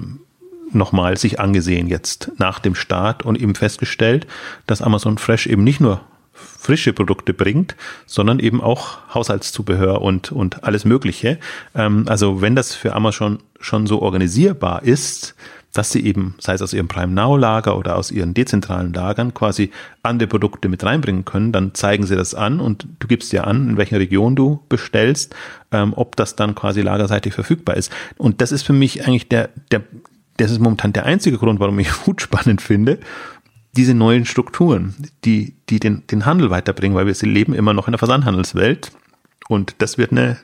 nochmal sich angesehen jetzt nach dem Start und eben festgestellt, dass Amazon Fresh eben nicht nur frische Produkte bringt, sondern eben auch Haushaltszubehör und, und alles Mögliche. Ähm, also wenn das für Amazon schon so organisierbar ist, dass sie eben, sei es aus ihrem Prime Now Lager oder aus ihren dezentralen Lagern, quasi andere Produkte mit reinbringen können, dann zeigen sie das an und du gibst ja an, in welcher Region du bestellst, ähm, ob das dann quasi lagerseitig verfügbar ist. Und das ist für mich eigentlich der, der, das ist momentan der einzige Grund, warum ich *laughs* Food spannend finde, diese neuen Strukturen, die, die den, den Handel weiterbringen, weil wir leben immer noch in der Versandhandelswelt und das wird eine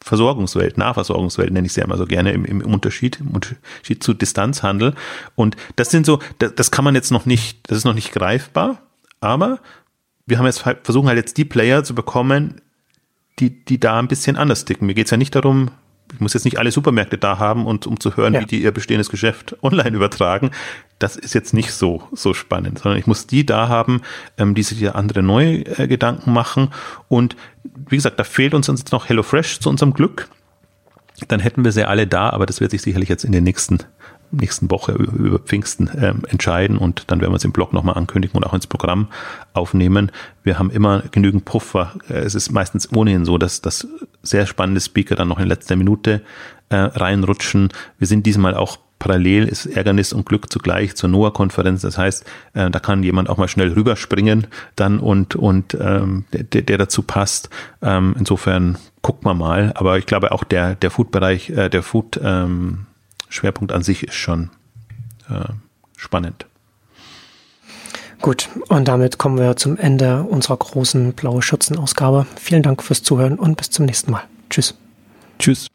Versorgungswelt, Nahversorgungswelt nenne ich sie ja immer so gerne im, im Unterschied, im Unterschied zu Distanzhandel. Und das sind so, das, das kann man jetzt noch nicht, das ist noch nicht greifbar, aber wir haben jetzt halt, versuchen halt jetzt die Player zu bekommen, die, die da ein bisschen anders ticken. Mir geht's ja nicht darum, ich muss jetzt nicht alle Supermärkte da haben und um zu hören, ja. wie die ihr bestehendes Geschäft *laughs* online übertragen. Das ist jetzt nicht so, so spannend, sondern ich muss die da haben, ähm, die sich ja andere neue äh, Gedanken machen. Und wie gesagt, da fehlt uns jetzt noch HelloFresh zu unserem Glück. Dann hätten wir sie alle da, aber das wird sich sicherlich jetzt in den nächsten nächsten Woche über Pfingsten ähm, entscheiden und dann werden wir es im Blog nochmal ankündigen und auch ins Programm aufnehmen. Wir haben immer genügend Puffer. Äh, es ist meistens ohnehin so, dass das sehr spannende Speaker dann noch in letzter Minute äh, reinrutschen. Wir sind diesmal auch parallel ist Ärgernis und Glück zugleich zur NOAA-Konferenz. Das heißt, äh, da kann jemand auch mal schnell rüberspringen dann und, und ähm, der, der dazu passt. Ähm, insofern guckt man mal. Aber ich glaube auch der, der Food-Bereich, äh, der Food, ähm, an sich ist schon äh, spannend. Gut, und damit kommen wir zum Ende unserer großen blaue Schürzen-Ausgabe. Vielen Dank fürs Zuhören und bis zum nächsten Mal. Tschüss. Tschüss.